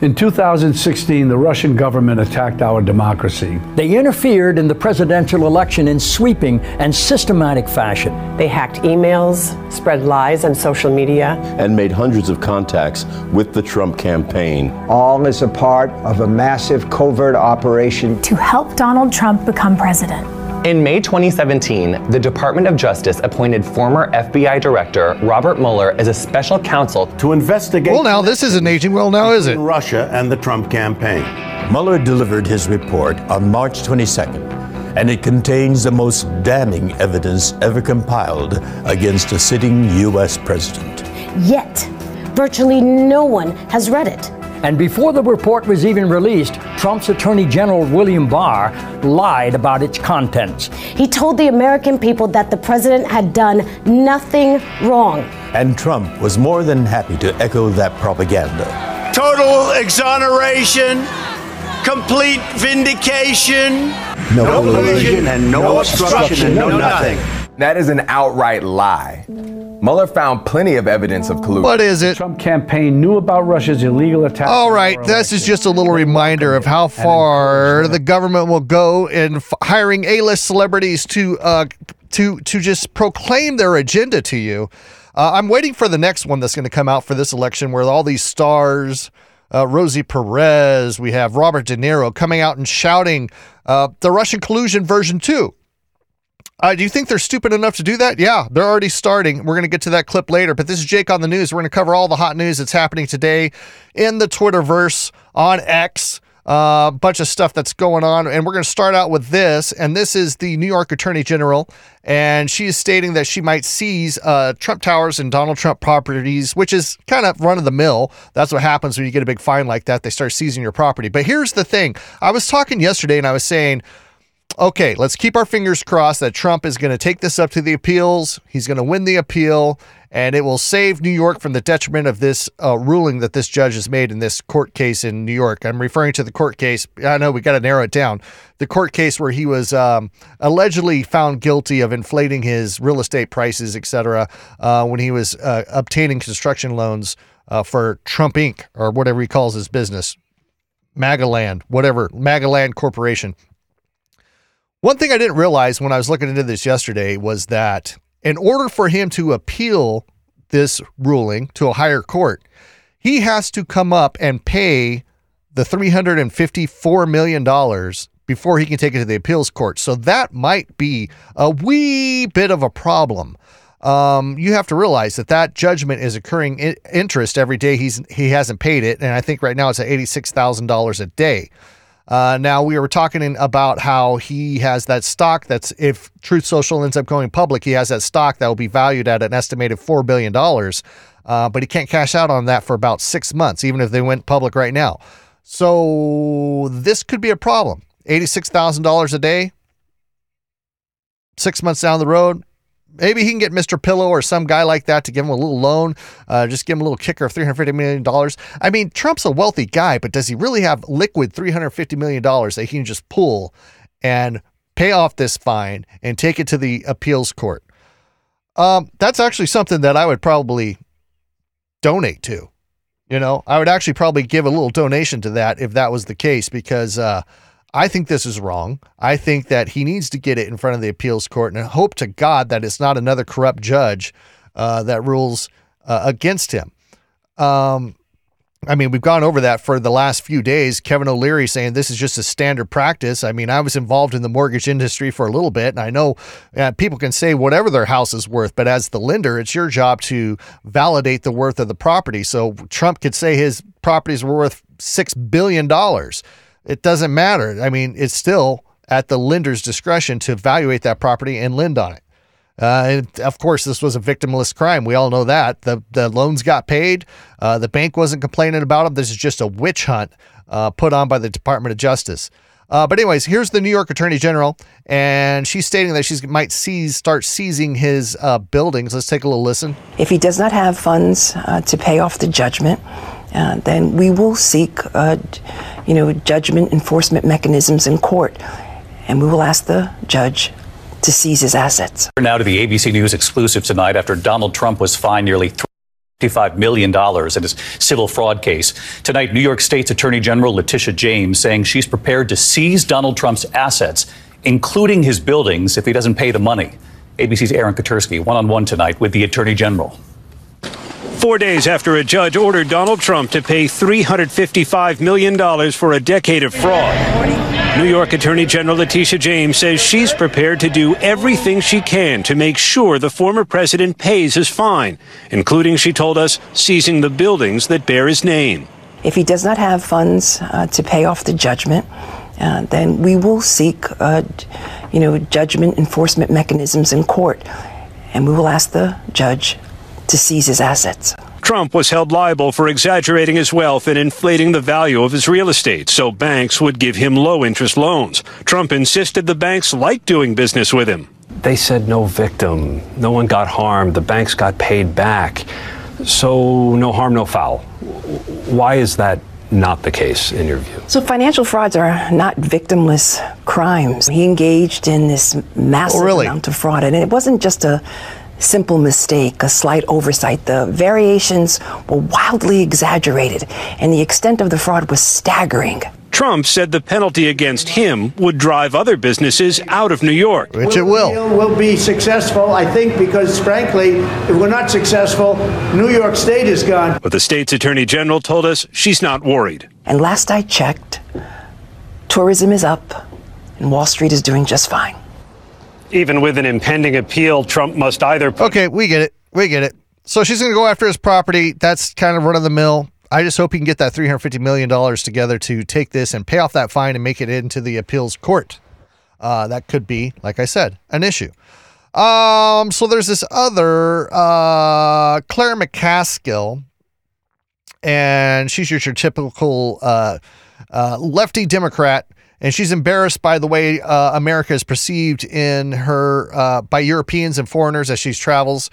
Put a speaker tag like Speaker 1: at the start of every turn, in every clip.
Speaker 1: In 2016, the Russian government attacked our democracy.
Speaker 2: They interfered in the presidential election in sweeping and systematic fashion.
Speaker 3: They hacked emails, spread lies on social media,
Speaker 4: and made hundreds of contacts with the Trump campaign.
Speaker 5: All as a part of a massive covert operation
Speaker 6: to help Donald Trump become president.
Speaker 7: In May 2017, the Department of Justice appointed former FBI Director Robert Mueller as a special counsel
Speaker 8: to investigate.
Speaker 9: Well, now this isn't aging well, now is it?
Speaker 8: Russia and the Trump campaign.
Speaker 10: Mueller delivered his report on March 22nd, and it contains the most damning evidence ever compiled against a sitting U.S. president.
Speaker 11: Yet, virtually no one has read it.
Speaker 2: And before the report was even released, Trump's Attorney General William Barr lied about its contents.
Speaker 11: He told the American people that the president had done nothing wrong.
Speaker 10: And Trump was more than happy to echo that propaganda.
Speaker 8: Total exoneration, complete vindication,
Speaker 4: no, no collusion and no obstruction and no nothing.
Speaker 12: That is an outright lie. Mueller found plenty of evidence of collusion.
Speaker 9: What is it?
Speaker 1: The Trump campaign knew about Russia's illegal attack.
Speaker 9: All right, this is just a little reminder of how far the government will go in f- hiring A-list celebrities to uh, to to just proclaim their agenda to you. Uh, I'm waiting for the next one that's going to come out for this election, where all these stars. Uh, Rosie Perez, we have Robert De Niro coming out and shouting uh, the Russian collusion version 2. Uh, do you think they're stupid enough to do that? Yeah, they're already starting. We're going to get to that clip later, but this is Jake on the news. We're going to cover all the hot news that's happening today in the Twitterverse, on X, a uh, bunch of stuff that's going on. And we're going to start out with this. And this is the New York Attorney General. And she is stating that she might seize uh, Trump Towers and Donald Trump properties, which is kind of run of the mill. That's what happens when you get a big fine like that. They start seizing your property. But here's the thing I was talking yesterday and I was saying, okay, let's keep our fingers crossed that Trump is going to take this up to the appeals. He's going to win the appeal, and it will save New York from the detriment of this uh, ruling that this judge has made in this court case in New York. I'm referring to the court case. I know we got to narrow it down. The court case where he was um, allegedly found guilty of inflating his real estate prices, et cetera, uh, when he was uh, obtaining construction loans uh, for Trump Inc. or whatever he calls his business. Magaland, whatever, Magaland Corporation. One thing I didn't realize when I was looking into this yesterday was that in order for him to appeal this ruling to a higher court, he has to come up and pay the $354 million before he can take it to the appeals court. So that might be a wee bit of a problem. Um, you have to realize that that judgment is occurring in interest every day he's he hasn't paid it, and I think right now it's at eighty six thousand dollars a day. Uh, now we were talking about how he has that stock that's if Truth Social ends up going public, he has that stock that will be valued at an estimated four billion dollars, uh, but he can't cash out on that for about six months, even if they went public right now. So this could be a problem. Eighty-six thousand dollars a day, six months down the road, Maybe he can get Mr. Pillow or some guy like that to give him a little loan, uh, just give him a little kicker of $350 million. I mean, Trump's a wealthy guy, but does he really have liquid $350 million that he can just pull and pay off this fine and take it to the appeals court? Um, that's actually something that I would probably donate to. You know, I would actually probably give a little donation to that if that was the case because, uh, I think this is wrong. I think that he needs to get it in front of the appeals court and hope to God that it's not another corrupt judge uh, that rules uh, against him. Um, I mean, we've gone over that for the last few days. Kevin O'Leary saying this is just a standard practice. I mean, I was involved in the mortgage industry for a little bit, and I know uh, people can say whatever their house is worth, but as the lender, it's your job to validate the worth of the property. So Trump could say his properties were worth $6 billion it doesn't matter. I mean, it's still at the lender's discretion to evaluate that property and lend on it. Uh, and of course, this was a victimless crime. We all know that. The, the loans got paid. Uh, the bank wasn't complaining about them. This is just a witch hunt uh, put on by the Department of Justice. Uh, but anyways, here's the New York Attorney General, and she's stating that she might seize, start seizing his uh, buildings. Let's take a little listen.
Speaker 13: If he does not have funds uh, to pay off the judgment, Uh, then we will seek uh, you know, judgment enforcement mechanisms in court. And we will ask the judge to seize his assets.
Speaker 14: Now to the ABC News exclusive tonight after Donald Trump was fined nearly $55 million in his civil fraud case. Tonight, New York State's Attorney General Letitia James saying she's prepared to seize Donald Trump's assets, including his buildings, if he doesn't pay the money. ABC's Aaron Katersky, one on one tonight with the Attorney General.
Speaker 15: Four days after a judge ordered Donald Trump to pay $355 million for a decade of fraud. New York Attorney General Letitia James says she's prepared to do everything she can to make sure the former president pays his fine, including, she told us, seizing the buildings that bear his name.
Speaker 13: If he does not have funds uh, to pay off the judgment, uh, then we will seek, uh, you know, judgment enforcement mechanisms in court, and we will ask the judge to seize his assets.
Speaker 15: Trump was held liable for exaggerating his wealth and inflating the value of his real estate so banks would give him low interest loans. Trump insisted the banks liked doing business with him.
Speaker 16: They said no victim, no one got harmed, the banks got paid back. So no harm, no foul. Why is that not the case in your view?
Speaker 13: So financial frauds are not victimless crimes. He engaged in this massive
Speaker 9: Oh, really?
Speaker 13: amount of fraud, and it wasn't just a simple mistake, a slight oversight. The variations were wildly exaggerated, and the extent of the fraud was staggering.
Speaker 15: Trump said the penalty against him would drive other businesses out of New York.
Speaker 9: Which it will.
Speaker 17: deal will be successful, I think, because frankly, if we're not successful, New York State is gone.
Speaker 15: But the state's attorney general told us she's not worried.
Speaker 13: And last I checked, tourism is up, and Wall Street is doing just fine.
Speaker 15: Even with an impending appeal, Trump must either.
Speaker 9: Okay, we get it. We get it. So she's going to go after his property. That's kind of run of the mill. I just hope he can get that $350 million together to take this and pay off that fine and make it into the appeals court. Uh, that could be, like I said, an issue. Um, so there's this other uh, Claire McCaskill, and she's just your typical uh, uh, lefty Democrat, and she's embarrassed by the way uh, America is perceived in her uh, by Europeans and foreigners as she travels,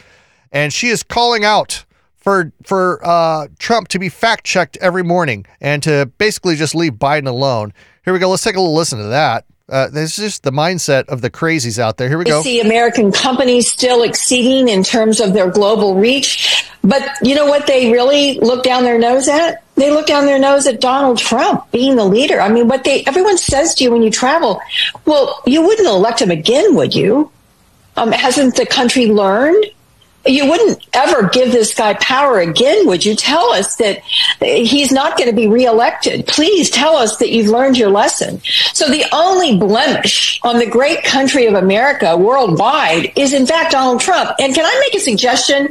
Speaker 9: and she is calling out for for uh, Trump to be fact checked every morning and to basically just leave Biden alone. Here we go. Let's take a little listen to that. Uh, this is just the mindset of the crazies out there. Here we
Speaker 18: We
Speaker 9: go.
Speaker 18: see American companies still exceeding in terms of their global reach. But you know what they really look down their nose at? They look down their nose at Donald Trump being the leader. I mean, what they everyone says to you when you travel, well, you wouldn't elect him again, would you? Um, hasn't the country learned? You wouldn't ever give this guy power again, would you? Tell us that he's not going to be reelected. Please tell us that you've learned your lesson. So the only blemish on the great country of America worldwide is in fact Donald Trump. And can I make a suggestion?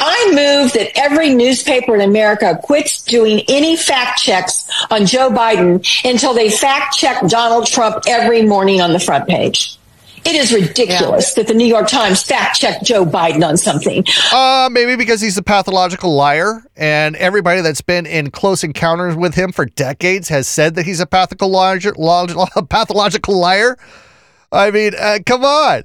Speaker 18: I move that every newspaper in America quits doing any fact checks on Joe Biden until they fact check Donald Trump every morning on the front page. It is ridiculous that the New York Times fact checked Joe Biden on something.
Speaker 9: Uh, maybe because he's a pathological liar, and everybody that's been in close encounters with him for decades has said that he's a pathological liar. Pathological liar. I mean, uh, come on.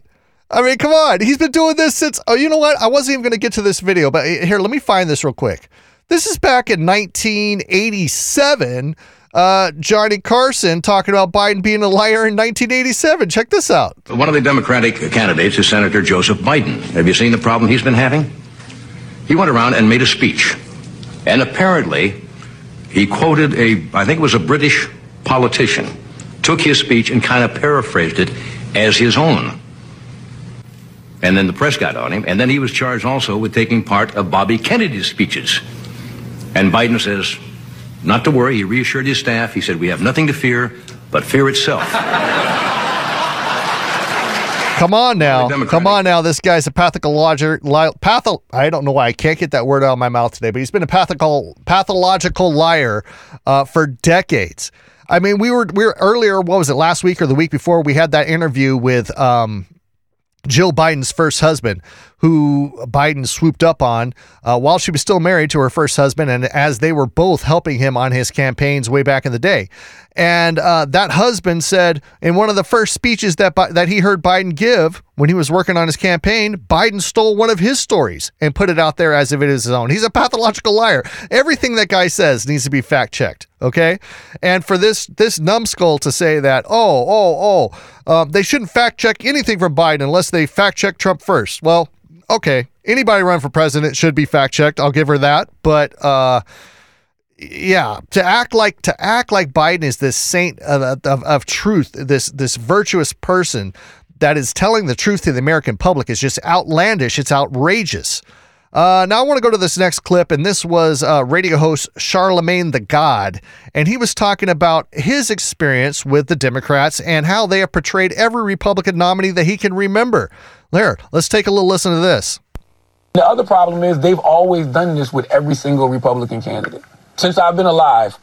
Speaker 9: I mean, come on. He's been doing this since. Oh, you know what? I wasn't even going to get to this video, but here, let me find this real quick. This is back in 1987. Uh, Johnny Carson talking about Biden being a liar in 1987. Check this out.
Speaker 19: One of the Democratic candidates is Senator Joseph Biden. Have you seen the problem he's been having? He went around and made a speech. And apparently, he quoted a, I think it was a British politician, took his speech and kind of paraphrased it as his own. And then the press got on him, and then he was charged also with taking part of Bobby Kennedy's speeches. And Biden says, not to worry, he reassured his staff. He said, We have nothing to fear but fear itself.
Speaker 9: Come on now. Come on now. This guy's a pathological li- patho I don't know why I can't get that word out of my mouth today, but he's been a pathological pathological liar uh, for decades. I mean, we were we were earlier, what was it, last week or the week before, we had that interview with um Jill Biden's first husband, who Biden swooped up on uh, while she was still married to her first husband, and as they were both helping him on his campaigns way back in the day. And uh, that husband said in one of the first speeches that that he heard Biden give when he was working on his campaign, Biden stole one of his stories and put it out there as if it is his own. He's a pathological liar. Everything that guy says needs to be fact checked. Okay, and for this this numbskull to say that oh oh oh um, they shouldn't fact check anything from Biden unless they fact check Trump first. Well, okay, anybody run for president should be fact checked. I'll give her that. But uh, yeah, to act like to act like Biden is this saint of, of, of truth, this this virtuous person that is telling the truth to the American public is just outlandish. It's outrageous. Uh, now I want to go to this next clip, and this was uh, radio host Charlamagne Tha God, and he was talking about his experience with the Democrats and how they have portrayed every Republican nominee that he can remember. There, let's take a little listen to this.
Speaker 20: The other problem is they've always done this with every single Republican candidate. Since I've been alive,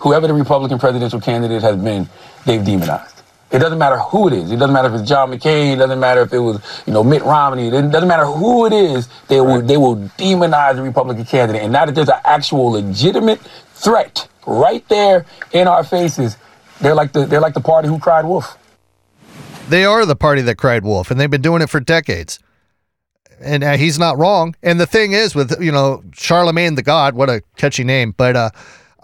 Speaker 20: whoever the Republican presidential candidate has been, they've demonized. It doesn't matter who it is. It doesn't matter if it's John McCain. It doesn't matter if it was, you know, Mitt Romney. It doesn't matter who it is. They will they will demonize the Republican candidate. And now that there's an actual legitimate threat right there in our faces, they're like the they're like the party who cried wolf.
Speaker 9: They are the party that cried wolf, and they've been doing it for decades. And uh, he's not wrong. And the thing is, with you know Charlamagne Tha God, what a catchy name, but uh,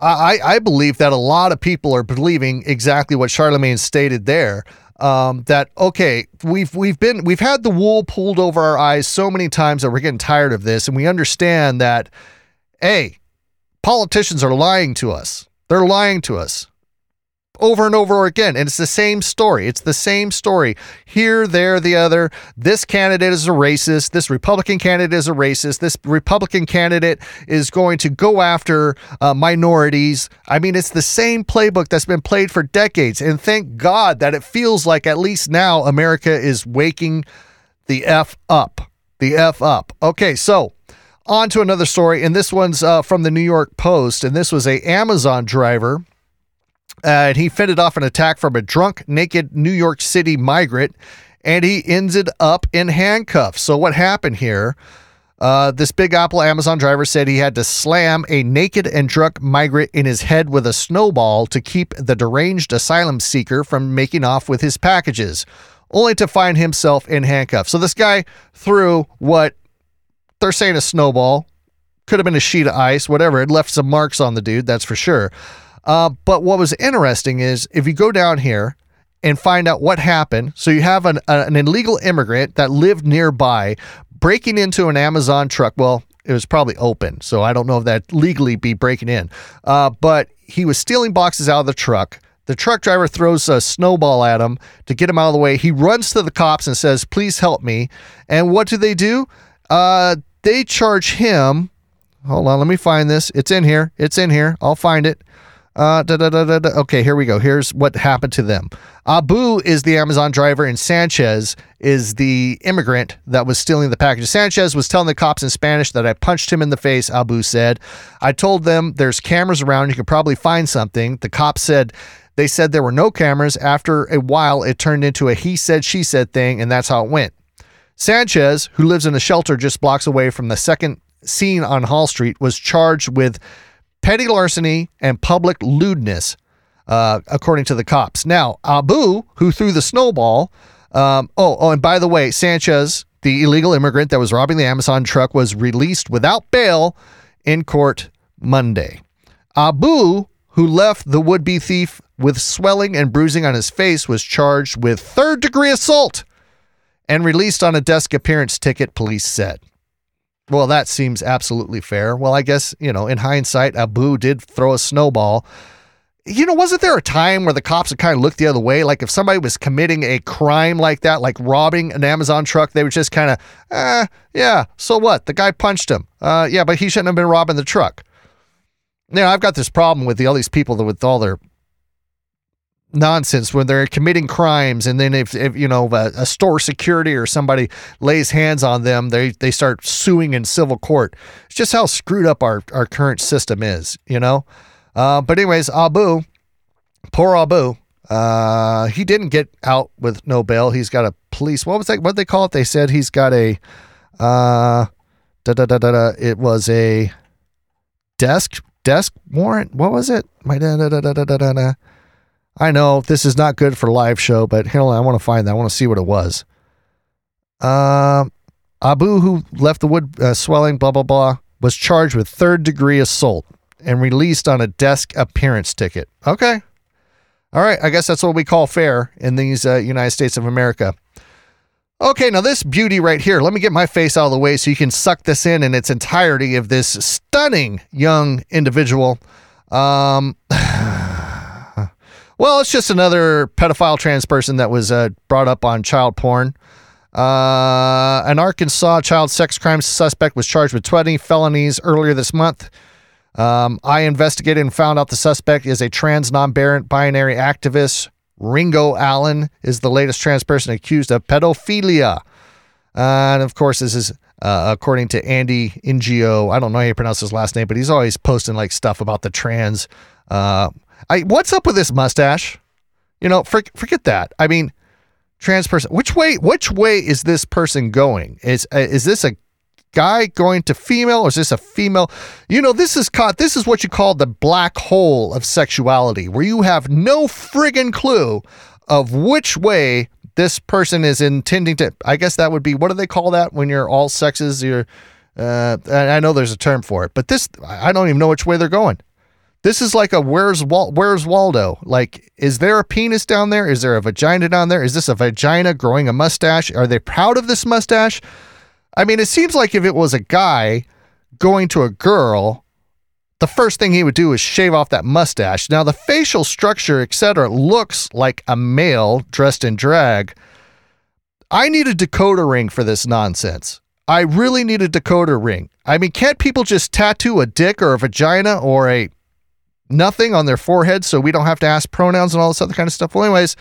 Speaker 9: I, I believe that a lot of people are believing exactly what Charlamagne stated there. Um, that okay, we've we've been we've had the wool pulled over our eyes so many times that we're getting tired of this, and we understand that, a, politicians are lying to us. They're lying to us over and over again. And it's the same story. It's the same story. Here, there, the other. This candidate is a racist. This Republican candidate is a racist. This Republican candidate is going to go after uh, minorities. I mean, it's the same playbook that's been played for decades. And thank God that it feels like at least now America is waking the F up. The F up. Okay, so on to another story, and this one's uh, from the New York Post, and this was a Amazon driver uh, and he fended off an attack from a drunk, naked New York City migrant, and he ended up in handcuffs. So, what happened here? Uh, this Big Apple Amazon driver said he had to slam a naked and drunk migrant in his head with a snowball to keep the deranged asylum seeker from making off with his packages, only to find himself in handcuffs. So, this guy threw what they're saying a snowball, could have been a sheet of ice, whatever. It left some marks on the dude, that's for sure. Uh, but what was interesting is if you go down here and find out what happened, so you have an, an illegal immigrant that lived nearby breaking into an Amazon truck. Well, it was probably open, so I don't know if that legally be breaking in. Uh, but he was stealing boxes out of the truck. The truck driver throws a snowball at him to get him out of the way. He runs to the cops and says, "Please help me." And what do they do? Uh, they charge him. Hold on, let me find this. It's in here. It's in here. I'll find it. Uh, da, da, da. Okay, here we go. Here's what happened to them. Abu is the Amazon driver, and Sanchez is the immigrant that was stealing the package. Sanchez was telling the cops in Spanish that I punched him in the face, Abu said. I told them there's cameras around. You could probably find something. The cops said they said there were no cameras. After a while, it turned into a he said, she said thing, and that's how it went. Sanchez, who lives in a shelter just blocks away from the second scene on Hall Street, was charged with petty larceny, and public lewdness, uh, according to the cops. Now, Abu, who threw the snowball, um, oh, oh, and by the way, Sanchez, the illegal immigrant that was robbing the Amazon truck, was released without bail in court Monday. Abu, who left the would be thief with swelling and bruising on his face, was charged with third degree assault and released on a desk appearance ticket, police said. Well, that seems absolutely fair. Well, I guess, you know, in hindsight, Abu did throw a snowball. You know, wasn't there a time where the cops would kind of look the other way? Like if somebody was committing a crime like that, like robbing an Amazon truck, they would just kind of, eh, yeah, so what? The guy punched him. Uh, yeah, but he shouldn't have been robbing the truck. Know, I've got this problem with the, all these people that with all their nonsense when they're committing crimes and then if, if you know a, a, store security or somebody lays hands on them they they start suing in civil court it's just how screwed up our our current system is you know uh, but anyways abu poor abu uh, he didn't get out with no bail he's got a police what was that what they call it they said he's got a uh da, da, da, da, it was a desk desk warrant what was it my da, da, da, da, da, da, da. I know this is not good for live show, but hell, I want to find that. I want to see what it was. Uh, Abu, who left the wood uh, swelling, blah, blah, blah, was charged with third degree assault and released on a desk appearance ticket. Okay. All right. I guess that's what we call fair in these uh, United States of America. Okay, now this beauty right here, let me get my face out of the way so you can suck this in in its entirety of this stunning young individual. Um, well, it's just another pedophile trans person that was uh, brought up on child porn. Uh, an Arkansas child sex crime suspect was charged with 20 felonies earlier this month. Um, I investigated and found out the suspect is a trans non binary activist. Ringo Allen is the latest trans person accused of pedophilia. Uh, and of course, this is uh, according to Andy Ngio. I don't know how you pronounce his last name, but he's always posting like stuff about the trans. I what's up with this mustache? You know, for, forget that. I mean, trans person. Which way? Which way is this person going? Is uh, is this a guy going to female or is this a female? You know, this is caught. This is what you call the black hole of sexuality, where you have no friggin' clue of which way this person is intending to. I guess that would be what do they call that when you're all sexes? You're. Uh, I know there's a term for it, but this I don't even know which way they're going. This is like a where's Wal- where's Waldo? Like, is there a penis down there? Is there a vagina down there? Is this a vagina growing a mustache? Are they proud of this mustache? I mean, it seems like if it was a guy going to a girl, the first thing he would do is shave off that mustache. Now, the facial structure, etc., looks like a male dressed in drag. I need a decoder ring for this nonsense. I really need a decoder ring. I mean, can't people just tattoo a dick or a vagina or a nothing on their forehead so we don't have to ask pronouns and all this other kind of stuff. Well, anyways,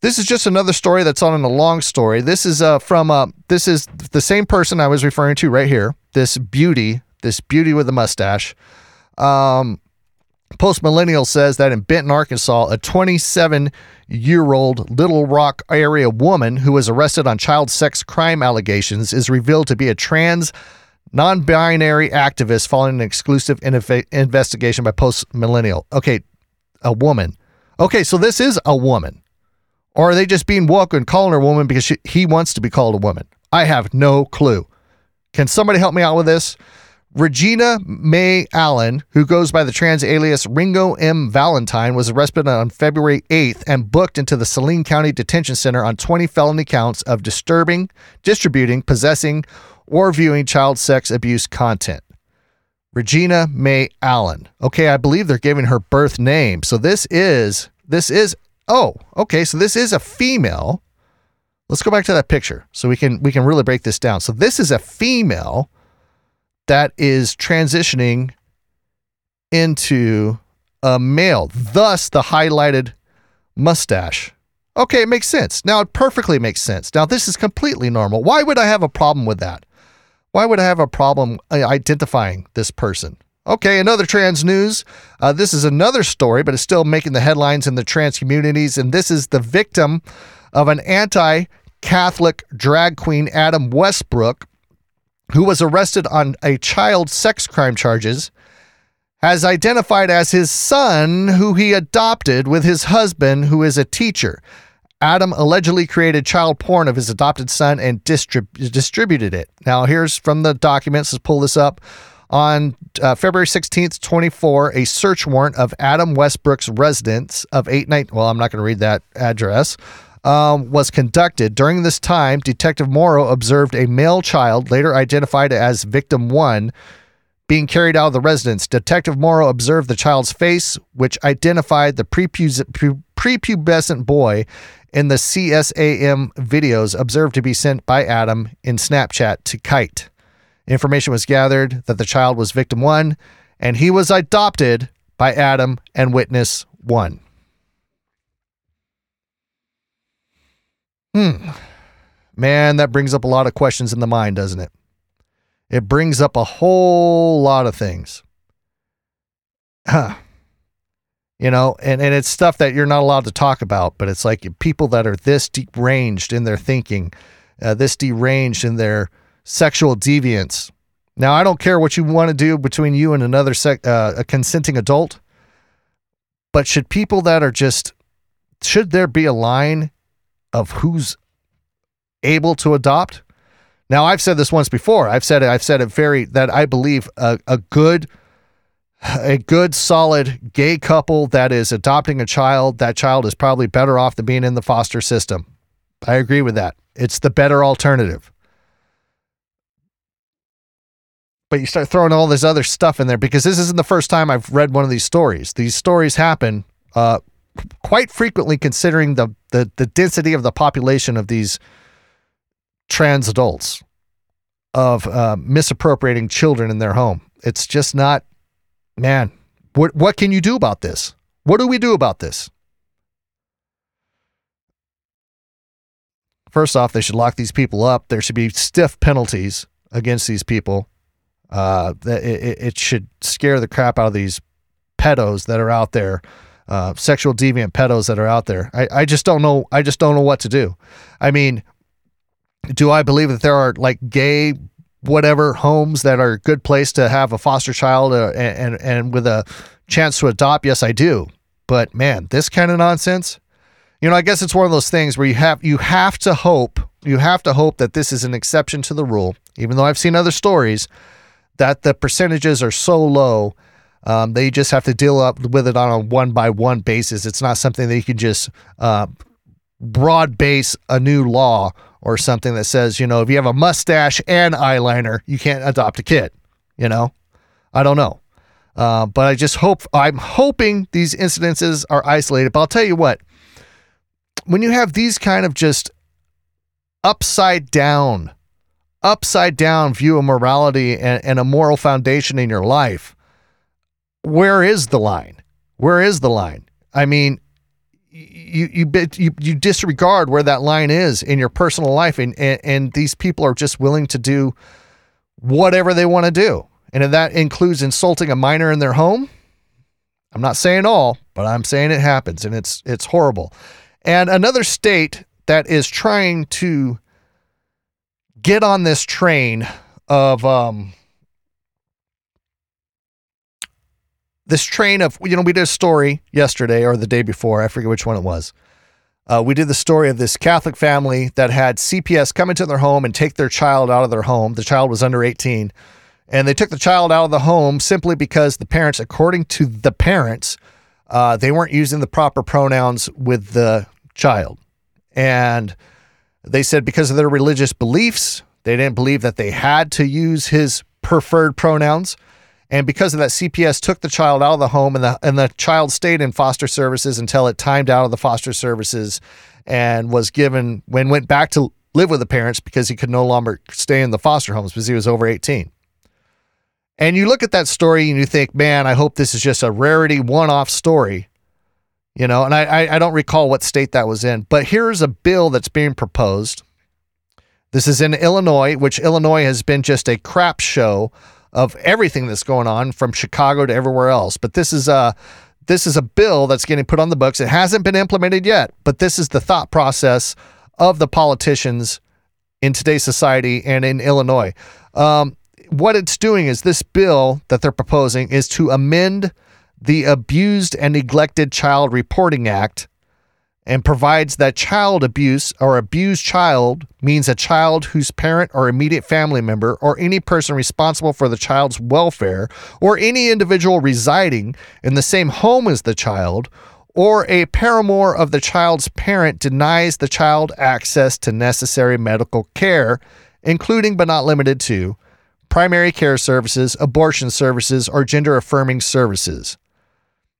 Speaker 9: this is just another story that's on in a long story. This is uh, from uh, this is the same person I was referring to right here. This beauty, this beauty with a mustache. Um, Post Millennial says that in Benton, Arkansas, a 27 year old Little Rock area woman who was arrested on child sex crime allegations is revealed to be a trans non binary activist following an exclusive inv- investigation by Post Millennial. Okay, a woman. Okay, so this is a woman. Or are they just being woke and calling her a woman because she, he wants to be called a woman? I have no clue. Can somebody help me out with this? Regina May Allen, who goes by the trans alias Ringo M. Valentine, was arrested on February 8th and booked into the Saline County Detention Center on 20 felony counts of disturbing, distributing, possessing, or viewing child sex abuse content. Regina May Allen. Okay, I believe they're giving her birth name. So this is this is oh, okay, so this is a female. Let's go back to that picture so we can we can really break this down. So this is a female that is transitioning into a male, thus the highlighted mustache. Okay, it makes sense. Now it perfectly makes sense. Now this is completely normal. Why would I have a problem with that? Why would I have a problem uh, identifying this person? Okay, another trans news. Uh, this is another story, but it's still making the headlines in the trans communities. And this is the victim of an anti Catholic drag queen, Adam Westbrook, who was arrested on a child sex crime charges, has identified as his son, who he adopted with his husband, who is a teacher. Adam allegedly created child porn of his adopted son and distrib- distributed it. Now, here's from the documents. Let's pull this up. On uh, February 16th, 24, a search warrant of Adam Westbrook's residence of 89. Well, I'm not going to read that address. Um, was conducted. During this time, Detective Morrow observed a male child, later identified as victim one, being carried out of the residence. Detective Morrow observed the child's face, which identified the prepubescent boy in the CSAM videos observed to be sent by Adam in Snapchat to Kite. Information was gathered that the child was victim one and he was adopted by Adam and witness one. Hmm. Man, that brings up a lot of questions in the mind, doesn't it? It brings up a whole lot of things. Huh you know? And, and it's stuff that you're not allowed to talk about but it's like people that are this deranged in their thinking uh, this deranged in their sexual deviance. Now i don't care what you want to do between you and another sec- uh, a consenting adult but should people that are just should there be a line of who's able to adopt? Now i've said this once before. I've said it i've said it very that i believe a, a good a good, solid gay couple that is adopting a child, that child is probably better off than being in the foster system. I agree with that. It's the better alternative. But you start throwing all this other stuff in there because this isn't the first time I've read one of these stories. These stories happen uh, quite frequently, considering the, the the density of the population of these trans adults of uh, misappropriating children in their home. It's just not, man. What what can you do about this? What do we do about this? First off, they should lock these people up. There should be stiff penalties against these people. Uh, it, it, should scare the crap out of these pedos that are out there, uh, sexual deviant pedos that are out there. I, I just don't know. I just don't know what to do. I mean, do I believe that there are like gay whatever homes that are a good place to have a foster child uh, and, and with a chance to adopt? Yes, I do. But man, this kind of nonsense. You know, I guess it's one of those things where you have you have to hope you have to hope that this is an exception to the rule. Even though I've seen other stories that the percentages are so low, um, they just have to deal up with it on a one by one basis. It's not something that you can just uh, broad base a new law or something that says, you know, if you have a mustache and eyeliner, you can't adopt a kid. You know, I don't know. Uh, but I just hope, I'm hoping these incidences are isolated. But I'll tell you what, when you have these kind of just upside down, upside down view of morality and, and a moral foundation in your life, where is the line? Where is the line? I mean, you you you you disregard where that line is in your personal life, and and, and these people are just willing to do whatever they want to do, and if that includes insulting a minor in their home. I'm not saying all, but I'm saying it happens, and it's it's horrible. And another state that is trying to get on this train of um, this train of you know we did a story yesterday or the day before i forget which one it was. Uh, we did the story of this catholic family that had cps come into their home and take their child out of their home. The child was under 18 and they took the child out of the home simply because the parents according to the parents uh, they weren't using the proper pronouns with the child. And they said because of their religious beliefs they didn't believe that they had to use his preferred pronouns and because of that, CPS took the child out of the home, and the and the child stayed in foster services until it timed out of the foster services, and was given when went back to live with the parents because he could no longer stay in the foster homes because he was over eighteen. And you look at that story and you think, man, I hope this is just a rarity, one-off story. You know, and I, I don't recall what state that was in, but here's a bill that's being proposed. This is in Illinois, which Illinois has been just a crap show of everything that's going on from Chicago to everywhere else. But this is a this is a bill that's getting put on the books. It hasn't been implemented yet, but this is the thought process of the politicians in today's society and in Illinois. Um, what it's doing is this bill that they're proposing is to amend the Abused and Neglected Child Reporting Act and provides that child abuse or abused child means a child whose parent or immediate family member or any person responsible for the child's welfare or any individual residing in the same home as the child or a paramour of the child's parent denies the child access to necessary medical care, including but not limited to primary care services, abortion services, or gender affirming services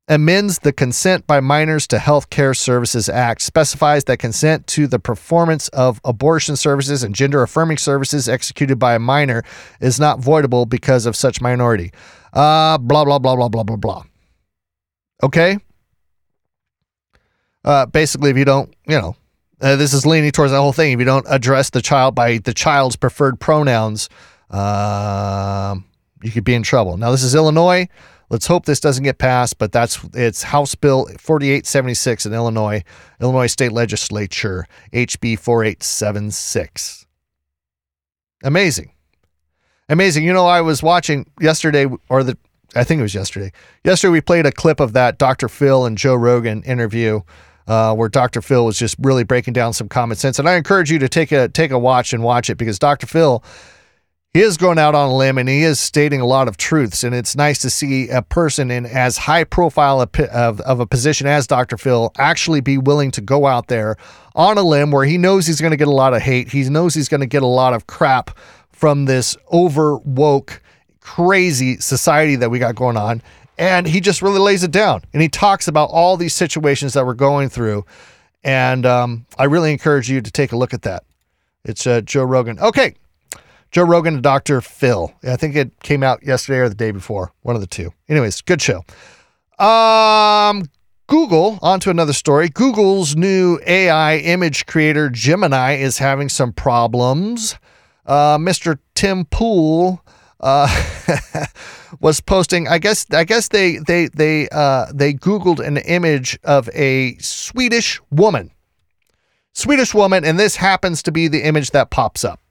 Speaker 9: amends the Consent by Minors to Health Care Services Act, specifies that consent to the performance of abortion services and gender affirming services executed by a minor is not voidable because of such minority. Uh, blah, blah, blah, blah, blah, blah, blah. Okay? Uh, basically, if you don't, you know, uh, this is leaning towards the whole thing. If you don't address the child by the child's preferred pronouns, uh, you could be in trouble. Now, this is Illinois. Let's hope this doesn't get passed, but that's it's House Bill 4876 in Illinois, Illinois State Legislature, HB 4876. Amazing. Amazing. You know, I was watching yesterday or the I think it was yesterday. Yesterday we played a clip of that Dr. Phil and Joe Rogan interview uh, where Dr. Phil was just really breaking down some common sense. And I encourage you to take a take a watch and watch it because Dr. Phil he is going out on a limb and he is stating a lot of truths. And it's nice to see a person in as high profile of, of, of a position as Dr. Phil actually be willing to go out there on a limb where he knows he's going to get a lot of hate. He knows he's going to get a lot of crap from this over woke, crazy society that we got going on. And he just really lays it down and he talks about all these situations that we're going through. And um, I really encourage you to take a look at that. It's uh, Joe Rogan. Okay. Joe Rogan and Dr. Phil. I think it came out yesterday or the day before, one of the two. Anyways, good show. Um, Google, on to another story. Google's new AI image creator, Gemini, is having some problems. Uh, Mr. Tim Pool uh, was posting. I guess. I guess they they they uh, they Googled an image of a Swedish woman, Swedish woman, and this happens to be the image that pops up.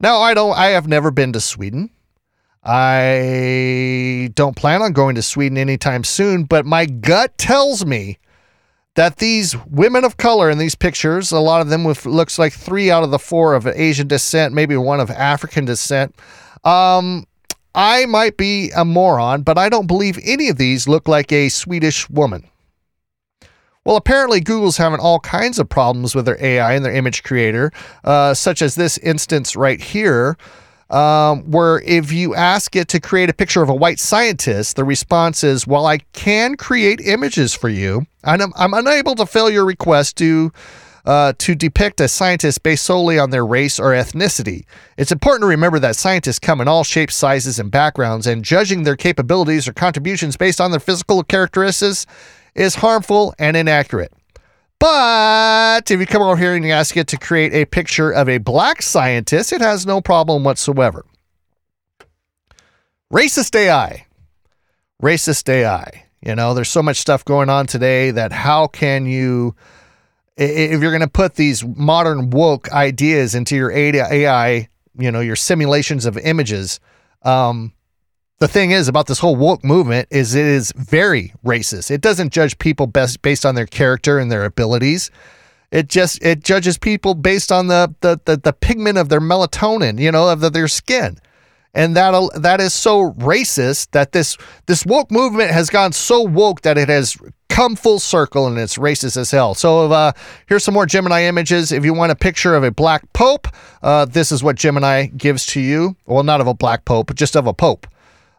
Speaker 9: Now, I don't I have never been to Sweden. I don't plan on going to Sweden anytime soon, but my gut tells me that these women of color in these pictures, a lot of them with looks like 3 out of the 4 of Asian descent, maybe one of African descent. Um I might be a moron, but I don't believe any of these look like a Swedish woman. Well, apparently, Google's having all kinds of problems with their AI and their image creator, uh, such as this instance right here, um, where if you ask it to create a picture of a white scientist, the response is, Well, I can create images for you, and I'm, I'm unable to fill your request to. Uh, to depict a scientist based solely on their race or ethnicity. It's important to remember that scientists come in all shapes, sizes, and backgrounds, and judging their capabilities or contributions based on their physical characteristics is harmful and inaccurate. But if you come over here and you ask it to create a picture of a black scientist, it has no problem whatsoever. Racist AI. Racist AI. You know, there's so much stuff going on today that how can you, if you're going to put these modern woke ideas into your AI, you know, your simulations of images, um, the thing is about this whole woke movement is it is very racist. It doesn't judge people best based on their character and their abilities. It just it judges people based on the the the, the pigment of their melatonin, you know, of the, their skin. And that that is so racist that this this woke movement has gone so woke that it has come full circle and it's racist as hell. So uh, here's some more Gemini images. If you want a picture of a black pope, uh, this is what Gemini gives to you. Well, not of a black pope, just of a pope.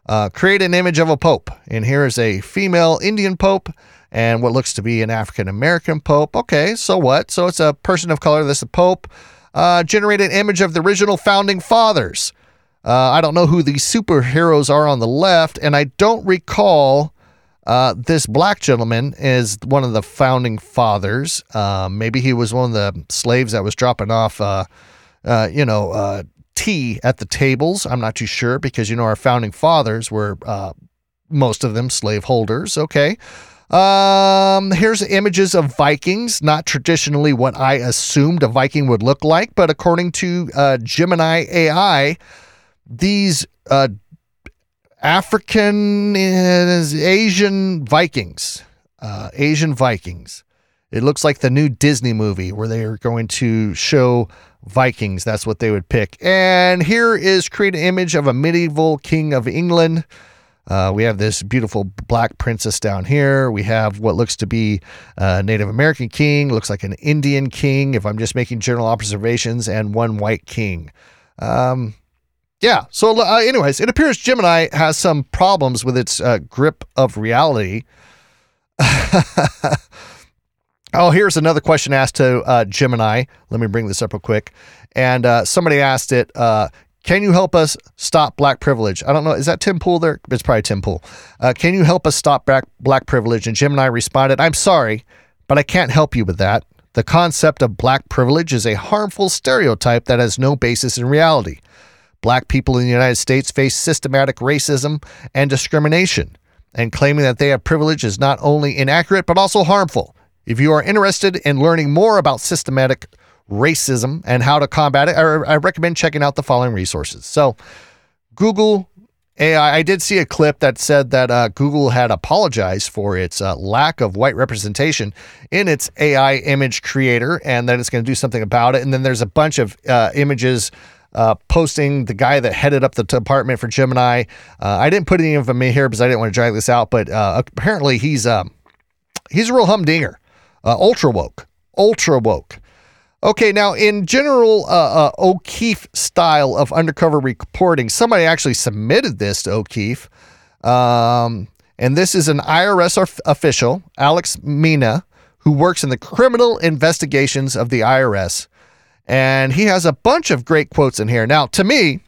Speaker 9: Uh, create an image of a pope. And here is a female Indian pope and what looks to be an African American pope. Okay, so what? So it's a person of color. This is a pope. Uh, generate an image of the original founding fathers. Uh, I don't know who these superheroes are on the left, and I don't recall uh, this black gentleman is one of the founding fathers. Uh, maybe he was one of the slaves that was dropping off, uh, uh, you know, tea at the tables. I'm not too sure because, you know, our founding fathers were uh, most of them slaveholders. Okay. Um, here's images of Vikings, not traditionally what I assumed a Viking would look like, but according to uh, Gemini AI, these uh, African, uh, Asian Vikings, uh, Asian Vikings. It looks like the new Disney movie where they are going to show Vikings. That's what they would pick. And here is create an image of a medieval king of England. Uh, we have this beautiful black princess down here. We have what looks to be a Native American king, looks like an Indian king, if I'm just making general observations, and one white king. Um, yeah, so, uh, anyways, it appears Gemini has some problems with its uh, grip of reality. Oh, here's another question asked to uh, Gemini. Let me bring this up real quick. And uh, somebody asked it, uh, can you help us stop black privilege? I don't know. Is that Tim Pool there? It's probably Tim Pool. Uh, can you help us stop black, black privilege? And Gemini responded, I'm sorry, but I can't help you with that. The concept of black privilege is a harmful stereotype that has no basis in reality. Black people in the United States face systematic racism and discrimination, and claiming that they have privilege is not only inaccurate but also harmful. If you are interested in learning more about systematic racism and how to combat it, I, I recommend checking out the following resources. So, Google AI, I did see a clip that said that uh, Google had apologized for its uh, lack of white representation in its AI image creator and that it's going to do something about it. And then there's a bunch of uh, images uh, posting the guy that headed up the department for Gemini. Uh, I didn't put any of them in here because I didn't want to drag this out, but uh, apparently he's um, he's a real humdinger, uh, ultra woke, ultra woke. Okay, now in general uh, uh, O'Keefe style of undercover reporting, somebody actually submitted this to O'Keefe. Um, and this is an IRS official, Alex Mina, who works in the criminal investigations of the IRS. And he has a bunch of great quotes in here. Now, to me,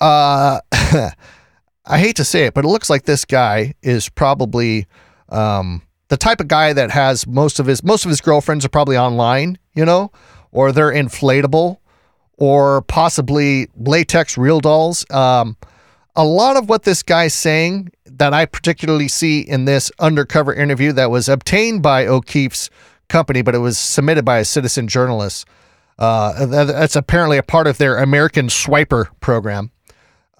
Speaker 9: uh, I hate to say it, but it looks like this guy is probably um, the type of guy that has most of his most of his girlfriends are probably online, you know, or they're inflatable, or possibly latex real dolls. Um, a lot of what this guy's saying that I particularly see in this undercover interview that was obtained by O'Keefe's company, but it was submitted by a citizen journalist. Uh, that's apparently a part of their American Swiper program.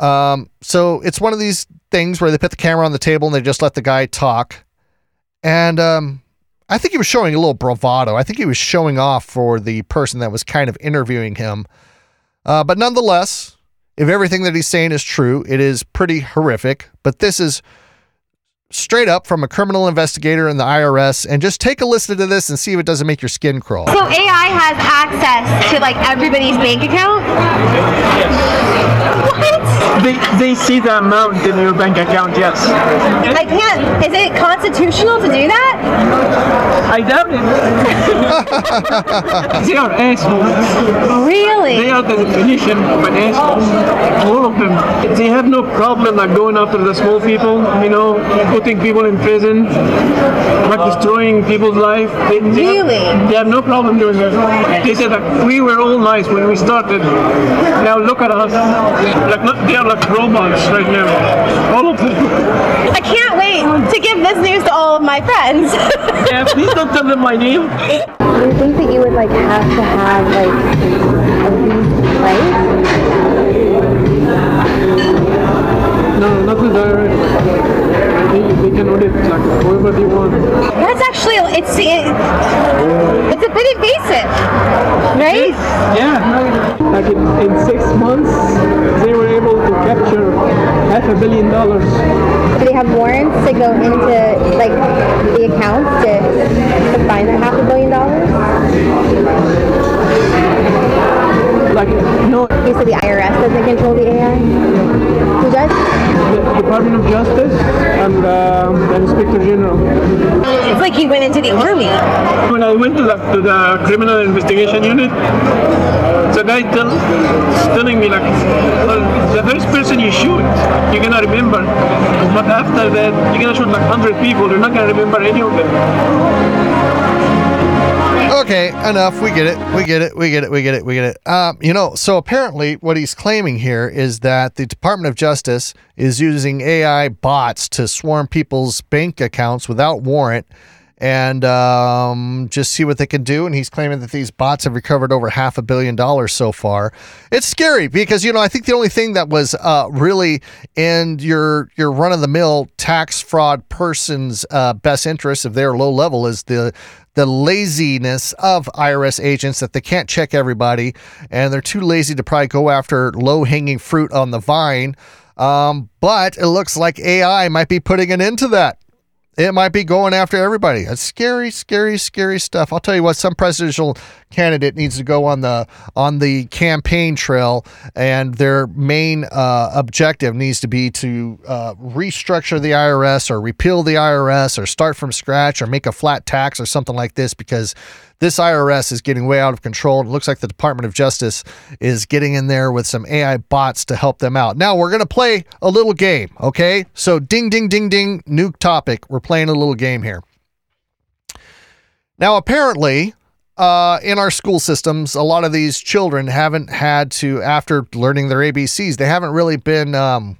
Speaker 9: Um, so it's one of these things where they put the camera on the table and they just let the guy talk. And um, I think he was showing a little bravado. I think he was showing off for the person that was kind of interviewing him. Uh, but nonetheless, if everything that he's saying is true, it is pretty horrific. But this is straight up from a criminal investigator in the IRS. And just take a listen to this and see if it doesn't make your skin crawl.
Speaker 21: So AI has access to like everybody's bank account? What?
Speaker 22: They, they see the amount in your bank account, yes.
Speaker 21: I can't. Is it constitutional to do that?
Speaker 22: I doubt it. they are assholes.
Speaker 21: Really?
Speaker 22: They are the definition of an asshole. All of them. They have no problem like going after the small people, you know, putting people in prison, like destroying people's life. They, they
Speaker 21: really?
Speaker 22: Have, they have no problem doing that. They said that we were all nice when we started. Now look at us. Like look, they are like robots right now. All of them.
Speaker 21: I can't wait to give this news to all of my friends.
Speaker 22: yeah, please don't tell them my name.
Speaker 21: Do you think that you would like have to have like a lease
Speaker 22: No, not the direct. They, they can audit like whoever they want.
Speaker 21: That's actually it's it, it's a bit invasive, right?
Speaker 22: Yeah. Like in, in six months, they were able to capture half a billion dollars.
Speaker 21: Do they have warrants to go into like the accounts to, to find that half a billion dollars?
Speaker 22: Like no.
Speaker 21: You said the IRS doesn't control the AI. Who does?
Speaker 22: The Department of Justice and uh, the Inspector General.
Speaker 21: It's like he went into the army.
Speaker 22: When I went to the, to the criminal investigation unit, the guy tell, telling me like, well, the first person you shoot, you're gonna remember, but after that, you're gonna shoot like hundred people. You're not gonna remember any of them.
Speaker 9: Okay, enough. We get it. We get it. We get it. We get it. We get it. Um, you know, so apparently, what he's claiming here is that the Department of Justice is using AI bots to swarm people's bank accounts without warrant and um, just see what they can do. And he's claiming that these bots have recovered over half a billion dollars so far. It's scary because you know I think the only thing that was uh, really in your your run of the mill tax fraud person's uh, best interest if they're low level is the the laziness of IRS agents that they can't check everybody and they're too lazy to probably go after low hanging fruit on the vine. Um, but it looks like AI might be putting an end to that. It might be going after everybody. It's scary, scary, scary stuff. I'll tell you what, some presidential candidate needs to go on the on the campaign trail, and their main uh, objective needs to be to uh, restructure the IRS or repeal the IRS or start from scratch or make a flat tax or something like this because this IRS is getting way out of control. It looks like the Department of Justice is getting in there with some AI bots to help them out. Now, we're going to play a little game, okay? So, ding, ding, ding, ding, new topic. We're playing a little game here. Now, apparently, uh, in our school systems, a lot of these children haven't had to, after learning their ABCs, they haven't really been um,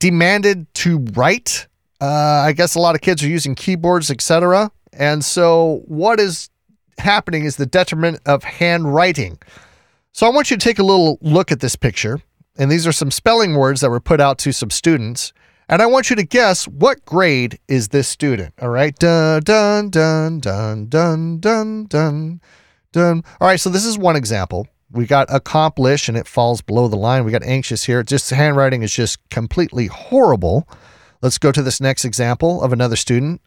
Speaker 9: demanded to write. Uh, I guess a lot of kids are using keyboards, etc. And so, what is happening is the detriment of handwriting. So, I want you to take a little look at this picture. And these are some spelling words that were put out to some students. And I want you to guess what grade is this student. All right. Dun, dun, dun, dun, dun, dun, dun, dun. All right. So, this is one example. We got accomplish and it falls below the line. We got anxious here. Just handwriting is just completely horrible. Let's go to this next example of another student.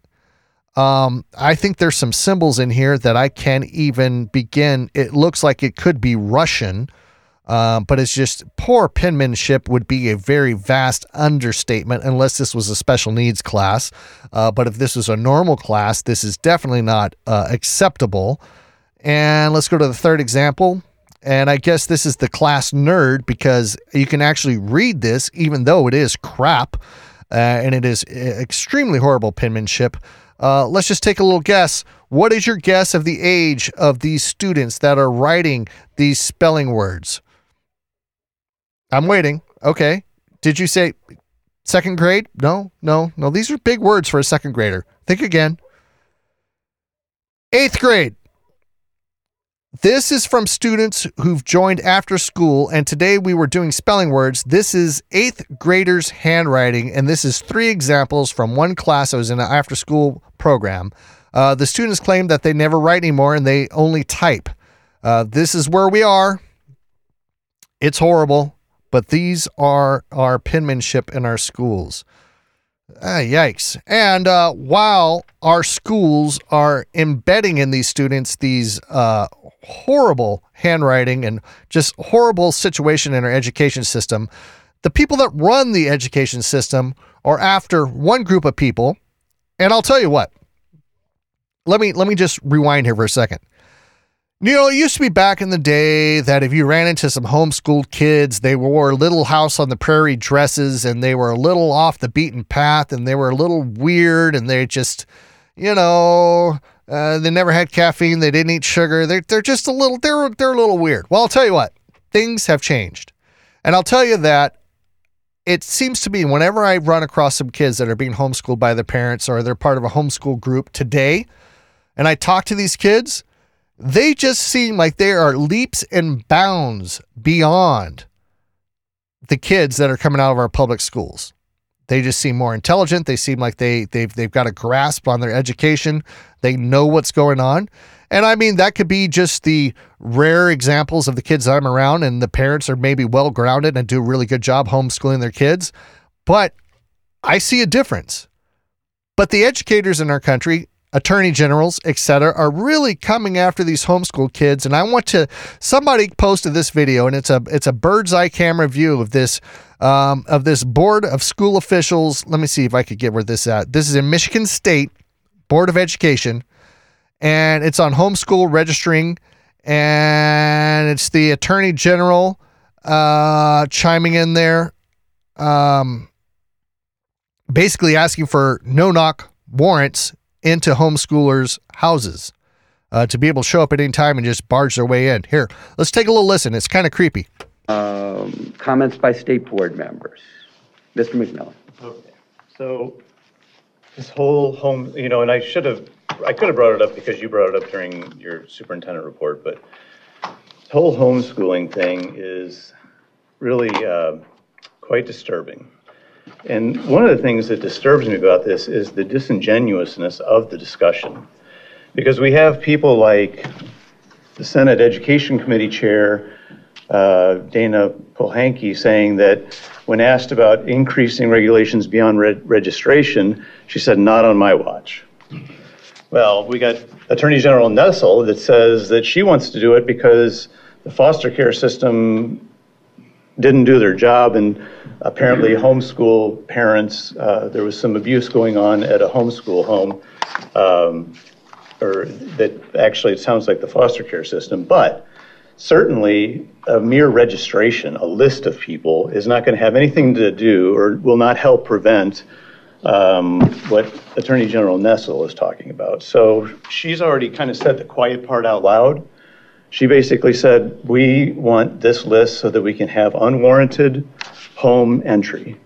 Speaker 9: Um, I think there's some symbols in here that I can't even begin. It looks like it could be Russian, uh, but it's just poor penmanship would be a very vast understatement unless this was a special needs class. Uh, but if this was a normal class, this is definitely not uh, acceptable. And let's go to the third example. And I guess this is the class nerd because you can actually read this, even though it is crap uh, and it is uh, extremely horrible penmanship. Uh, let's just take a little guess. What is your guess of the age of these students that are writing these spelling words? I'm waiting. Okay. Did you say second grade? No, no, no. These are big words for a second grader. Think again. Eighth grade. This is from students who've joined after school, and today we were doing spelling words. This is eighth graders' handwriting, and this is three examples from one class I was in an after school program. Uh, the students claim that they never write anymore and they only type. Uh, this is where we are. It's horrible, but these are our penmanship in our schools. Ah, yikes. And uh, while our schools are embedding in these students these uh, horrible handwriting and just horrible situation in our education system, the people that run the education system are after one group of people. And I'll tell you what. Let me let me just rewind here for a second. You know, it used to be back in the day that if you ran into some homeschooled kids, they wore little house on the prairie dresses and they were a little off the beaten path and they were a little weird and they just, you know, uh, they never had caffeine. They didn't eat sugar. They're, they're just a little, they're, they're a little weird. Well, I'll tell you what, things have changed. And I'll tell you that it seems to me whenever I run across some kids that are being homeschooled by their parents or they're part of a homeschool group today, and I talk to these kids, they just seem like they are leaps and bounds beyond the kids that are coming out of our public schools. They just seem more intelligent. They seem like they they've they've got a grasp on their education. They know what's going on. And I mean that could be just the rare examples of the kids I'm around and the parents are maybe well grounded and do a really good job homeschooling their kids. But I see a difference. But the educators in our country attorney generals, etc., are really coming after these homeschool kids. And I want to somebody posted this video, and it's a it's a bird's eye camera view of this um, of this board of school officials. Let me see if I could get where this at. This is in Michigan State Board of Education, and it's on homeschool registering, and it's the attorney general uh, chiming in there. Um, basically asking for no knock warrants into homeschoolers' houses uh, to be able to show up at any time and just barge their way in. Here, let's take a little listen. It's kind of creepy.
Speaker 23: Um, comments by state board members. Mr. McMillan.
Speaker 24: Okay. So this whole home, you know, and I should have, I could have brought it up because you brought it up during your superintendent report, but this whole homeschooling thing is really uh, quite disturbing. And one of the things that disturbs me about this is the disingenuousness of the discussion. Because we have people like the Senate Education Committee Chair, uh, Dayna Polehanki, saying that when asked about increasing regulations beyond re- registration, she said, not on my watch. Well, we got Attorney General Nessel that says that she wants to do it because the foster care system didn't do their job and apparently homeschool parents, uh, there was some abuse going on at a homeschool home. Um, or that actually it sounds like the foster care system, but certainly a mere registration, a list of people, is not going to have anything to do or will not help prevent um, what Attorney General Nessel is talking about. So she's already kind of said the quiet part out loud. She basically said, we want this list so that we can have unwarranted home entry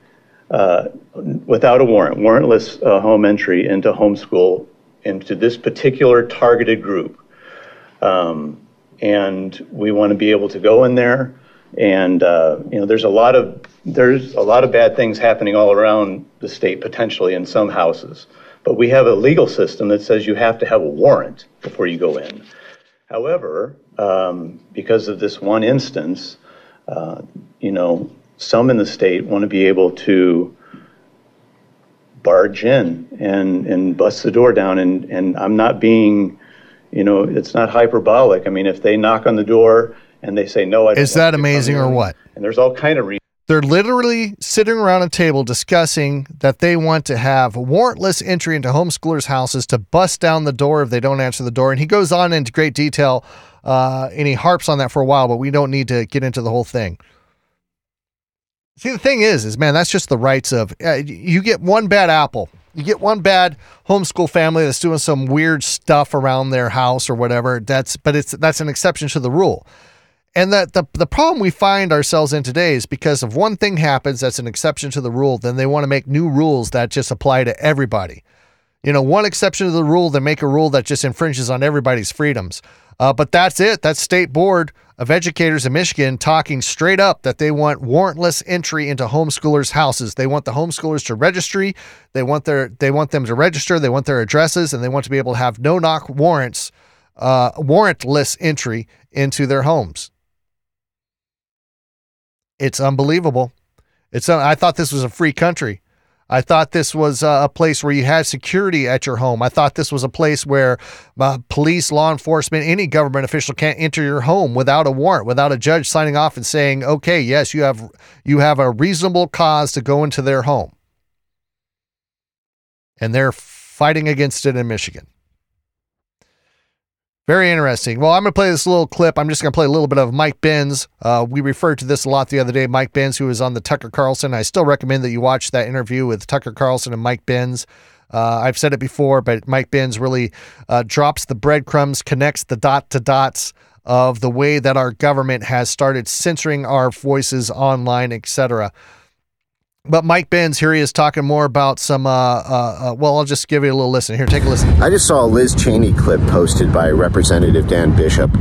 Speaker 24: uh, without a warrant, warrantless uh, home entry into homeschool into this particular targeted group. Um, and we want to be able to go in there and uh, you know there's a lot of there's a lot of bad things happening all around the state potentially in some houses but we have a legal system that says you have to have a warrant before you go in however um, because of this one instance, uh, you know, some in the state want to be able to barge in and, and bust the door down. And, and I'm not being, you know, it's not hyperbolic. I mean, if they knock on the door and they say, no, I don't
Speaker 9: Is that amazing or what?
Speaker 24: and there's all kind of reasons.
Speaker 9: They're literally sitting around a table discussing that they want to have warrantless entry into homeschoolers' houses to bust down the door if they don't answer the door. And he goes on into great detail uh, and he harps on that for a while, but we don't need to get into the whole thing. See, the thing is, is man, that's just the rights of uh, you get one bad apple. You get one bad homeschool family that's doing some weird stuff around their house or whatever. That's but it's that's an exception to the rule. And that the, the problem we find ourselves in today is because if one thing happens that's an exception to the rule, then they want to make new rules that just apply to everybody. You know, one exception to the rule, they make a rule that just infringes on everybody's freedoms. Uh, but that's it. That's State Board of Educators in Michigan talking straight up that they want warrantless entry into homeschoolers' houses. They want the homeschoolers to registry. They want their they want them to register. They want their addresses, and they want to be able to have no knock warrants, uh, warrantless entry into their homes. It's unbelievable. It's I thought this was a free country. I thought this was uh, a place where you had security at your home. I thought this was a place where uh, police, law enforcement, any government official can't enter your home without a warrant, without a judge signing off and saying, "Okay, yes, you have you have a reasonable cause to go into their home." And they're fighting against it in Michigan. Very interesting. Well, I'm going to play this little clip. I'm just going to play a little bit of Mike Benz. Uh, we referred to this a lot the other day. Mike Benz, who was on the Tucker Carlson. I still recommend that you watch that interview with Tucker Carlson and Mike Benz. Uh, I've said it before, but Mike Benz really uh, drops the breadcrumbs, connects the dot to dots of the way that our government has started censoring our voices online, etc. But Mike Benz here he is talking more about some. Uh, uh, uh, well, I'll just give you a little listen. Here, take a listen.
Speaker 25: I just saw a Liz Cheney clip posted by Representative Dan Bishop,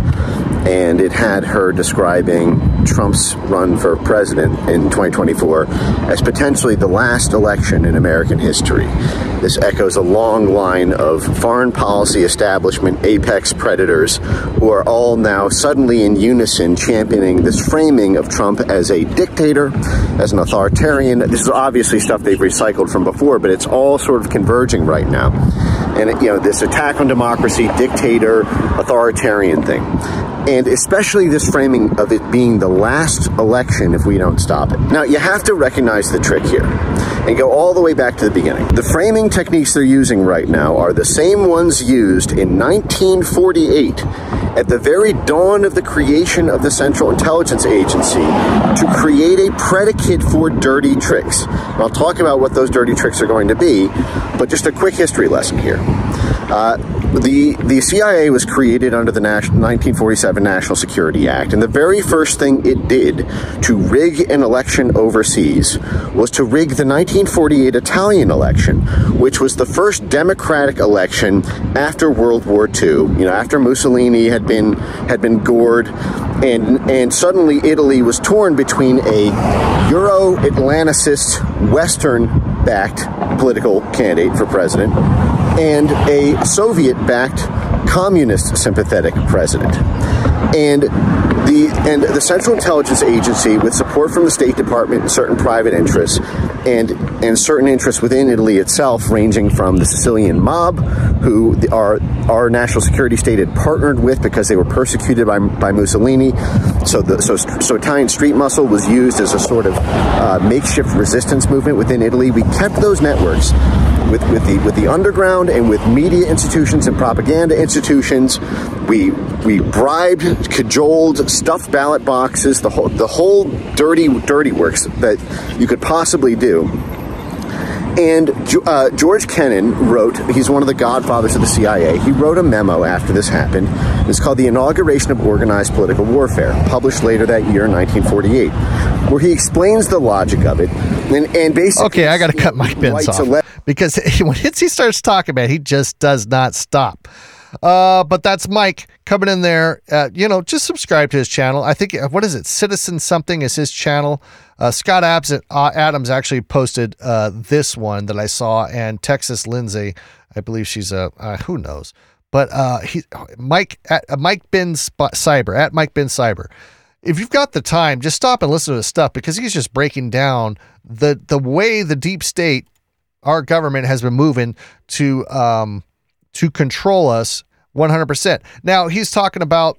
Speaker 25: and it had her describing Trump's run for president in 2024 as potentially the last election in American history. This echoes a long line of foreign policy establishment apex predators who are all now suddenly in unison championing this framing of Trump as a dictator, as an authoritarian. This is obviously stuff they've recycled from before, but it's all sort of converging right now. And, you know, this attack on democracy, dictator, authoritarian thing and especially this framing of it being the last election if we don't stop it. Now, you have to recognize the trick here and go all the way back to the beginning. The framing techniques they're using right now are the same ones used in 1948 at the very dawn of the creation of the Central Intelligence Agency to create a predicate for dirty tricks. And I'll talk about what those dirty tricks are going to be, but just a quick history lesson here. Uh, the the CIA was created under the 1947 National Security Act, and the very first thing it did to rig an election overseas was to rig the 1948 Italian election, which was the first democratic election after World War II. You know, after Mussolini had been had been gored, and and suddenly Italy was torn between a Euro Atlanticist Western backed political candidate for president and a Soviet backed communist sympathetic president. And the and the Central Intelligence Agency, with support from the State Department and certain private interests, and and certain interests within Italy itself, ranging from the Sicilian mob, who our our national security state had partnered with because they were persecuted by by Mussolini. So the so so Italian street muscle was used as a sort of uh, makeshift resistance movement within Italy. We kept those networks with, with the with the underground and with media institutions and propaganda institutions. We we bribed, cajoled, stuffed ballot boxes, the whole the whole dirty dirty works that you could possibly do. And uh, George Kennan wrote, he's one of the godfathers of the CIA. He wrote a memo after this happened. It's called The Inauguration of Organized Political Warfare, published later that year in 1948, where he explains the logic of it. And, and basically.
Speaker 9: Okay, I got to cut Mike Benz off. Because when he starts talking about it, he just does not stop. Uh, but that's Mike coming in there. Uh, you know, just subscribe to his channel. I think what is it? Citizen something is his channel. Uh, Scott Abs- uh, Adams actually posted uh, this one that I saw, and Texas Lindsay, I believe she's a uh, who knows, but uh, he Mike at uh, Mike Sp- Cyber at Mike Benz Cyber. If you've got the time, just stop and listen to his stuff because he's just breaking down the the way the deep state, our government has been moving to um to control us 100%. Now he's talking about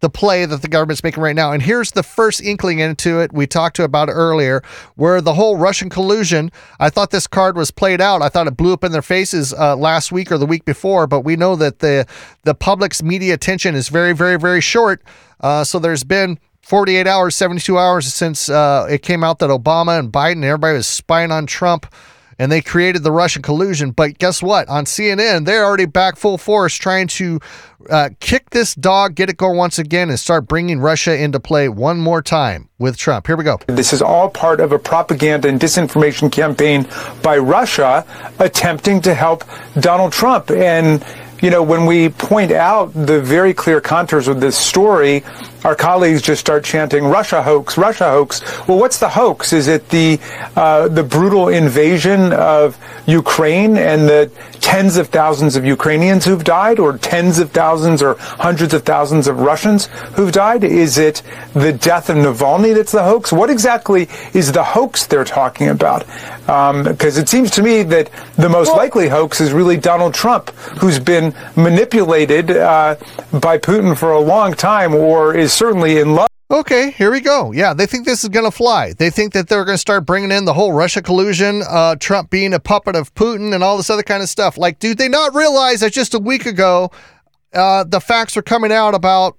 Speaker 9: the play that the government's making right now. And here's the first inkling into it. We talked to about earlier, where the whole Russian collusion. I thought this card was played out. I thought it blew up in their faces uh, last week or the week before. But we know that the the public's media attention is very, very, very short. Uh, so there's been 48 hours, 72 hours since uh, it came out that Obama and Biden and everybody was spying on Trump and they created the Russian collusion. But guess what? On CNN, they're already back full force trying to uh, kick this dog, get it going once again, and start bringing Russia into play one more time with Trump. Here we go.
Speaker 26: This is all part of a propaganda and disinformation campaign by Russia attempting to help Donald Trump. And you know, when we point out the very clear contours of this story, our colleagues just start chanting Russia hoax, Russia hoax. Well, what's the hoax? Is it the uh, the brutal invasion of Ukraine and the tens of thousands of Ukrainians who've died, or tens of thousands or hundreds of thousands of Russians who've died? Is it the death of Navalny that's the hoax? What exactly is the hoax they're talking about? Because um, it seems to me that the most well, likely hoax is really Donald Trump, who's been manipulated uh, by Putin for a long time, or is certainly in love.
Speaker 9: Okay, here we go. Yeah, they think this is going to fly. They think that they're going to start bringing in the whole Russia collusion, uh, Trump being a puppet of Putin, and all this other kind of stuff. Like, do they not realize that just a week ago, uh, the facts were coming out about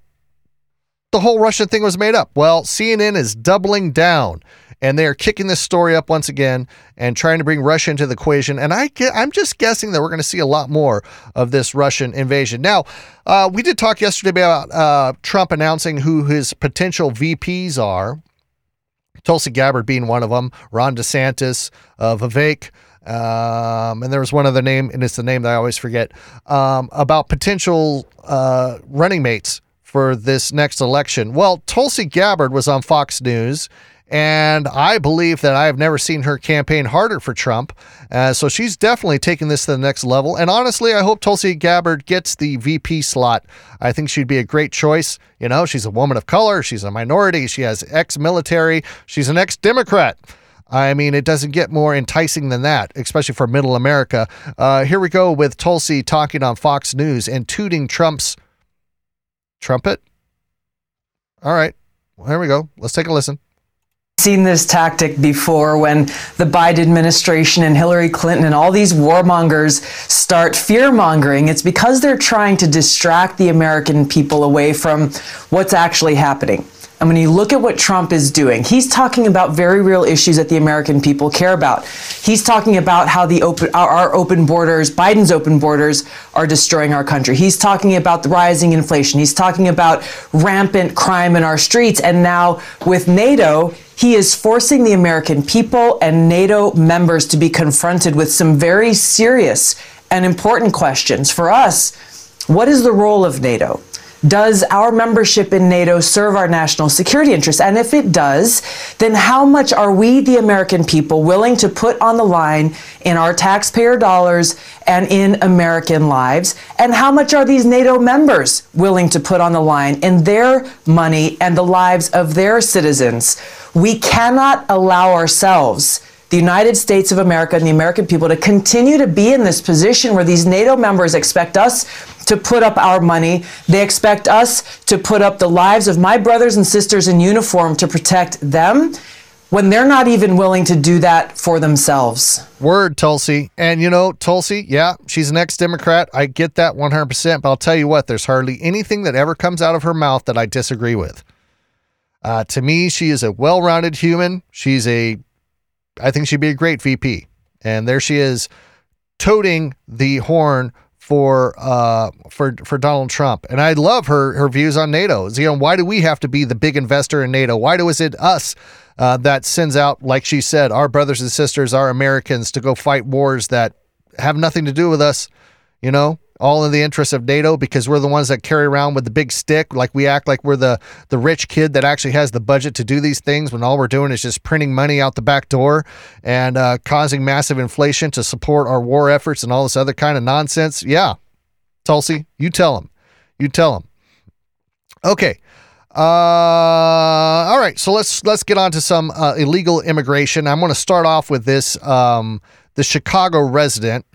Speaker 9: the whole Russian thing was made up? Well, CNN is doubling down and they are kicking this story up once again and trying to bring Russia into the equation. And I I'm just guessing that we're going to see a lot more of this Russian invasion. Now, uh, we did talk yesterday about uh, Trump announcing who his potential VPs are. Tulsi Gabbard being one of them, Ron DeSantis, uh, Vivek. Um, and there was one other name, and it's the name that I always forget, um, about potential uh, running mates for this next election. Well, Tulsi Gabbard was on Fox News and I believe that I have never seen her campaign harder for Trump. Uh, so she's definitely taking this to the next level. And honestly, I hope Tulsi Gabbard gets the VP slot. I think she'd be a great choice. You know, she's a woman of color, she's a minority, she has ex military, she's an ex Democrat. I mean, it doesn't get more enticing than that, especially for middle America. Uh, here we go with Tulsi talking on Fox News and tooting Trump's trumpet. All right, well, here we go. Let's take a listen
Speaker 27: seen this tactic before when the Biden administration and Hillary Clinton and all these warmongers start fear mongering. It's because they're trying to distract the American people away from what's actually happening. And when you look at what Trump is doing, he's talking about very real issues that the American people care about. He's talking about how the open, our, our, open borders, Biden's open borders, are destroying our country. He's talking about the rising inflation. He's talking about rampant crime in our streets. And now with NATO, he is forcing the American people and NATO members to be confronted with some very serious and important questions. For us, what is the role of NATO? Does our membership in NATO serve our national security interests? And if it does, then how much are we, the American people, willing to put on the line in our taxpayer dollars and in American lives? And how much are these NATO members willing to put on the line in their money and the lives of their citizens? We cannot allow ourselves the United States of America and the American people to continue to be in this position where these NATO members expect us to put up our money. They expect us to put up the lives of my brothers and sisters in uniform to protect them when they're not even willing to do that for themselves.
Speaker 9: Word, Tulsi. And you know, Tulsi, yeah, she's an ex Democrat. I get that 100%. But I'll tell you what, there's hardly anything that ever comes out of her mouth that I disagree with. Uh, to me, she is a well rounded human. She's a I think she'd be a great VP. And there she is toting the horn for uh for for Donald Trump. And I love her her views on NATO. You know, why do we have to be the big investor in NATO? Why do is it us uh, that sends out, like she said, our brothers and sisters, our Americans to go fight wars that have nothing to do with us? You know, all in the interest of NATO because we're the ones that carry around with the big stick. Like we act like we're the the rich kid that actually has the budget to do these things when all we're doing is just printing money out the back door and uh, causing massive inflation to support our war efforts and all this other kind of nonsense. Yeah, Tulsi, you tell them. You tell them. Okay. Uh, all right. So let's let's get on to some uh, illegal immigration. I'm going to start off with this. Um, the Chicago resident,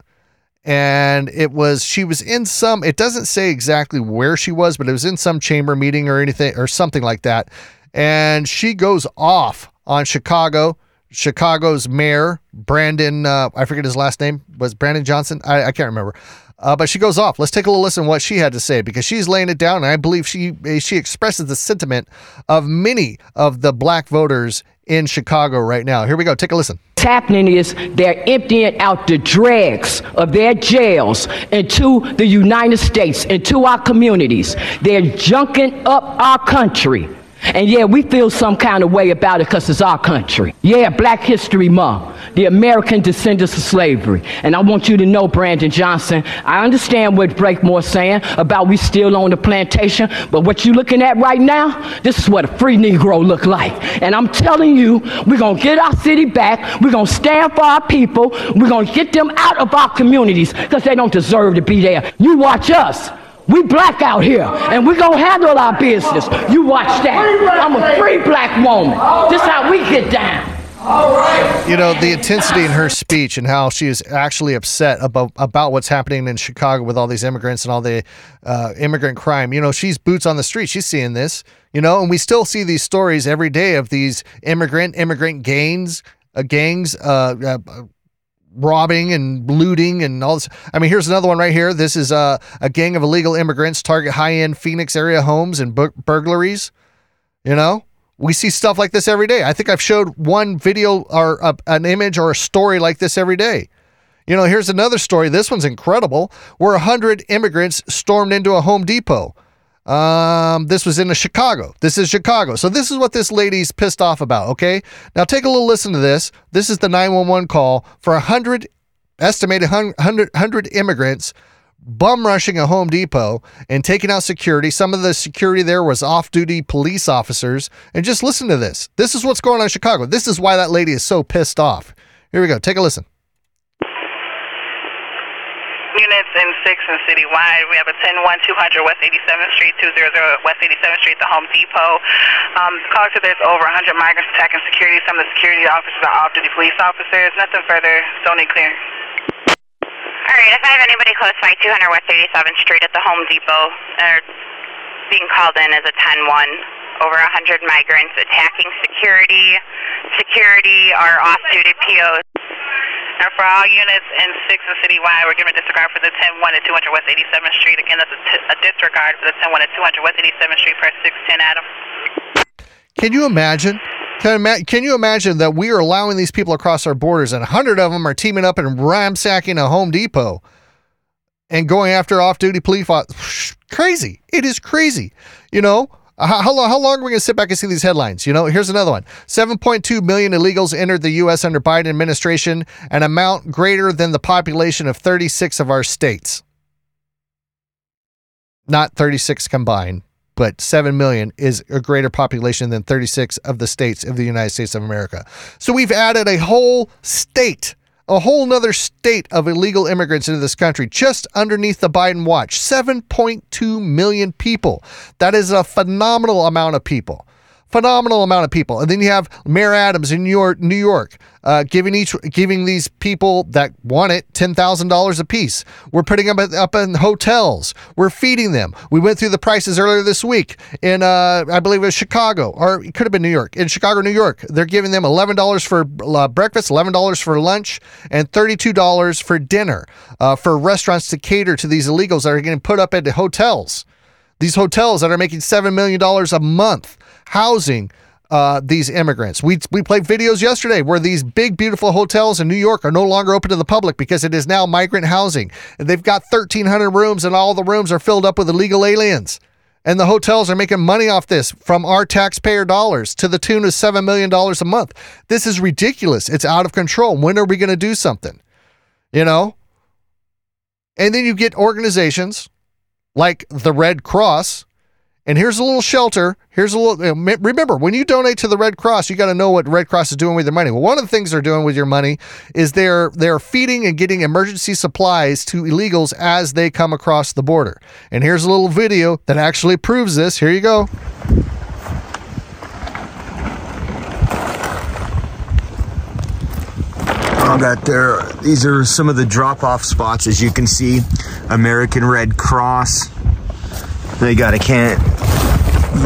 Speaker 9: and it was she was in some. It doesn't say exactly where she was, but it was in some chamber meeting or anything or something like that. And she goes off on Chicago. Chicago's mayor Brandon, uh, I forget his last name, was Brandon Johnson. I, I can't remember. Uh, but she goes off. Let's take a little listen to what she had to say because she's laying it down, and I believe she she expresses the sentiment of many of the black voters in Chicago right now. Here we go. Take a listen.
Speaker 28: What's happening is they're emptying out the dregs of their jails into the United States, into our communities. They're junking up our country. And yeah, we feel some kind of way about it because it's our country. Yeah, Black History Month, the American descendants of slavery. And I want you to know, Brandon Johnson, I understand what Breakmore's saying about we still on the plantation, but what you looking at right now, this is what a free Negro look like. And I'm telling you, we're going to get our city back. We're going to stand for our people. We're going to get them out of our communities because they don't deserve to be there. You watch us. We black out here, and we gonna handle our business. You watch that. I'm a free black woman. This how we get down. All right.
Speaker 9: You know, the intensity in her speech and how she is actually upset about about what's happening in Chicago with all these immigrants and all the uh, immigrant crime. You know, she's boots on the street. She's seeing this. You know, and we still see these stories every day of these immigrant immigrant gangs, uh, gangs, uh, uh, robbing and looting and all this. I mean, here's another one right here. This is uh, a gang of illegal immigrants target high-end Phoenix area homes and bur- burglaries. You know, we see stuff like this every day. I think I've showed one video or uh, an image or a story like this every day. You know, here's another story. This one's incredible. Where 100 immigrants stormed into a Home Depot. Um, this was in a Chicago. This is Chicago. So this is what this lady's pissed off about. Okay, now take a little listen to this. This is the 911 call for a hundred estimated 100, 100 immigrants bum rushing a Home Depot and taking out security. Some of the security there was off-duty police officers. And just listen to this. This is what's going on in Chicago. This is why that lady is so pissed off. Here we go. Take a listen.
Speaker 29: Units in 6 and citywide. We have a 10 1 200 West 87th Street, 200 West 87th Street, the Home Depot. Um, caller said there's over 100 migrants attacking security. Some of the security officers are off duty police officers. Nothing further. Zoning clear.
Speaker 30: All right, if I have anybody close by 200 West 87th Street at the Home Depot, they're being called in as a 10 1. Over 100 migrants attacking security. Security are off duty POs.
Speaker 29: For all units in 6 and citywide, we're giving a disregard for the 10 1 at 200 West 87th Street. Again, that's a, t- a disregard for the 10 1 at 200 West 87th Street per 610 Adam.
Speaker 9: Can you imagine? Can, can you imagine that we are allowing these people across our borders and 100 of them are teaming up and ramsacking a Home Depot and going after off duty police? Crazy. It is crazy. You know, Uh, how, how, long, how long are we going to sit back and see these headlines? You know, here's another one 7.2 million illegals entered the U.S. under Biden administration, an amount greater than the population of 36 of our states. Not 36 combined, but 7 million is a greater population than 36 of the states of the United States of America. So we've added a whole state, a whole nother state of illegal immigrants into this country just underneath the Biden watch. 7.2 million people. That is a phenomenal amount of people. Phenomenal amount of people. And then you have Mayor Adams in New York, New York uh, giving each giving these people that want it ten thousand dollars a piece. We're putting them up in hotels. We're feeding them. We went through the prices earlier this week in uh, I believe it was Chicago or it could have been New York. In Chicago, New York, they're giving them eleven dollars for uh, breakfast, eleven dollars for lunch, and thirty two dollars for dinner uh, for restaurants to cater to these illegals that are getting put up at the hotels. These hotels that are making seven million dollars a month housing uh, these immigrants. We we played videos yesterday where these big beautiful hotels in New York are no longer open to the public because it is now migrant housing. And they've got 1,300 rooms, and all the rooms are filled up with illegal aliens. And the hotels are making money off this from our taxpayer dollars to the tune of $7 million a month. This is ridiculous. It's out of control. When are we going to do something? You know? And then you get organizations like the Red Cross And here's a little shelter. Here's a little. Remember, when you donate to the Red Cross, you got to know what Red Cross is doing with their money. Well, one of the things they're doing with your money is they're they're feeding and getting emergency supplies to illegals as they come across the border. And here's a little video that actually proves this. Here you go.
Speaker 31: I got there. These are some of the drop-off spots, as you can see. American Red Cross. They got a can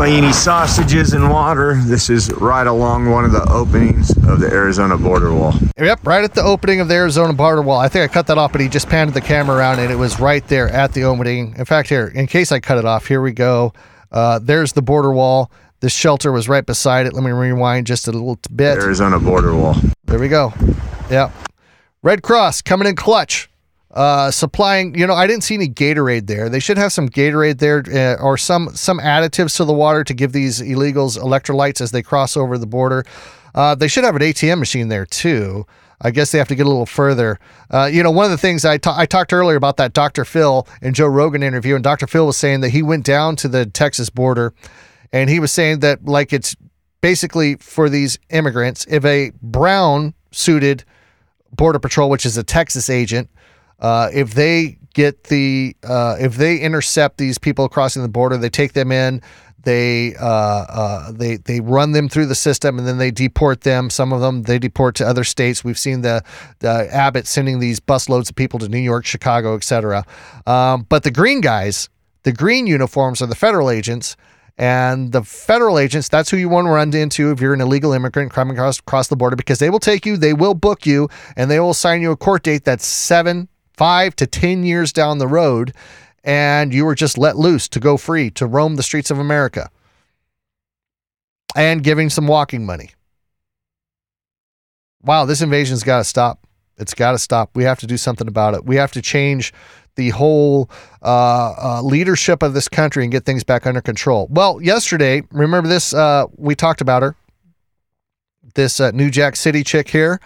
Speaker 31: any sausages and water. This is right along one of the openings of the Arizona border wall.
Speaker 9: Yep, right at the opening of the Arizona border wall. I think I cut that off, but he just panned the camera around and it was right there at the opening. In fact, here, in case I cut it off, here we go. Uh, there's the border wall. The shelter was right beside it. Let me rewind just a little bit.
Speaker 31: Arizona border wall.
Speaker 9: There we go. Yeah. Red Cross coming in clutch. Uh, supplying, you know, I didn't see any Gatorade there. They should have some Gatorade there uh, or some some additives to the water to give these illegals electrolytes as they cross over the border. Uh, they should have an ATM machine there too. I guess they have to get a little further. Uh, you know, one of the things I, ta- I talked earlier about that Dr. Phil and Joe Rogan interview, and Dr. Phil was saying that he went down to the Texas border and he was saying that, like, it's basically for these immigrants, if a brown suited Border Patrol, which is a Texas agent, uh, if they get the uh, if they intercept these people crossing the border, they take them in, they uh, uh, they they run them through the system, and then they deport them. Some of them they deport to other states. We've seen the, the Abbott sending these busloads of people to New York, Chicago, etc. Um, but the green guys, the green uniforms, are the federal agents. And the federal agents, that's who you want to run into if you're an illegal immigrant coming across, across the border because they will take you, they will book you, and they will assign you a court date that's seven, five to 10 years down the road. And you were just let loose to go free to roam the streets of America and giving some walking money. Wow, this invasion's got to stop. It's got to stop. We have to do something about it. We have to change the whole uh, uh, leadership of this country and get things back under control. Well, yesterday, remember this? Uh, we talked about her. This uh, New Jack City chick here,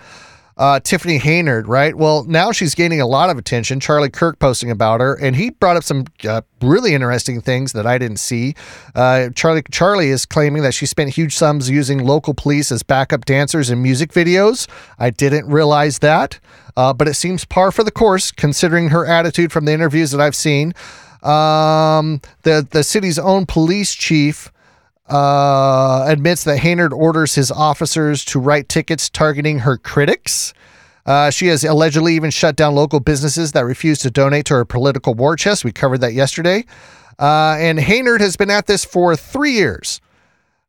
Speaker 9: uh, Tiffany Henyard, right? Well, now she's gaining a lot of attention. Charlie Kirk posting about her, and he brought up some uh, really interesting things that I didn't see. Charlie Charlie is claiming that she spent huge sums using local police as backup dancers in music videos. I didn't realize that. Uh, but it seems par for the course considering her attitude from the interviews that I've seen. Um, the the city's own police chief uh, admits that Henyard orders his officers to write tickets targeting her critics. Uh, she has allegedly even shut down local businesses that refuse to donate to her political war chest. We covered that yesterday. Uh, and Henyard has been at this for three years.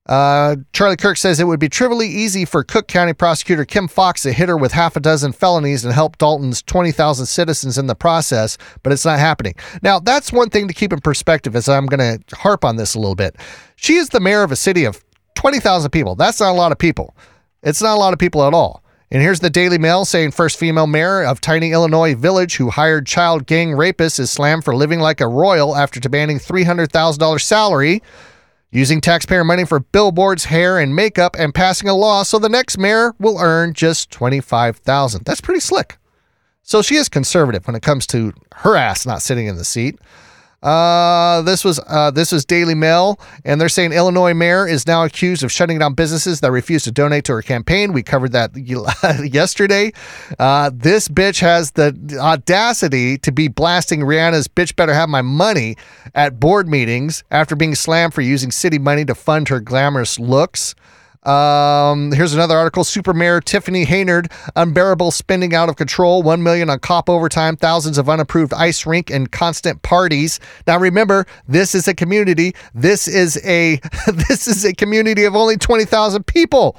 Speaker 9: Uh, Charlie Kirk says it would be trivially easy for Cook County prosecutor Kim Foxx to hit her with half a dozen felonies and help Dolton's 20,000 citizens in the process, but it's not happening. Now, that's one thing to keep in perspective as I'm going to harp on this a little bit. She is the mayor of a city of 20,000 people. That's not a lot of people. It's not a lot of people at all. And here's the Daily Mail saying first female mayor of tiny Illinois village who hired child gang rapists is slammed for living like a royal after demanding $300,000 salary using taxpayer money for billboards, hair, and makeup, and passing a law so the next mayor will earn just twenty-five thousand. That's pretty slick. So she is conservative when it comes to her ass not sitting in the seat. Uh, this was uh, this was Daily Mail, and they're saying Illinois mayor is now accused of shutting down businesses that refuse to donate to her campaign. We covered that yesterday. Uh, this bitch has the audacity to be blasting Rihanna's "Bitch Better Have My Money" at board meetings after being slammed for using city money to fund her glamorous looks. Um, here's another article. Super Mayor Tiffany Henyard, unbearable spending out of control, one million on cop overtime, thousands of unapproved ice rink, and constant parties. Now remember, this is a community. This is a this is a community of only twenty thousand people.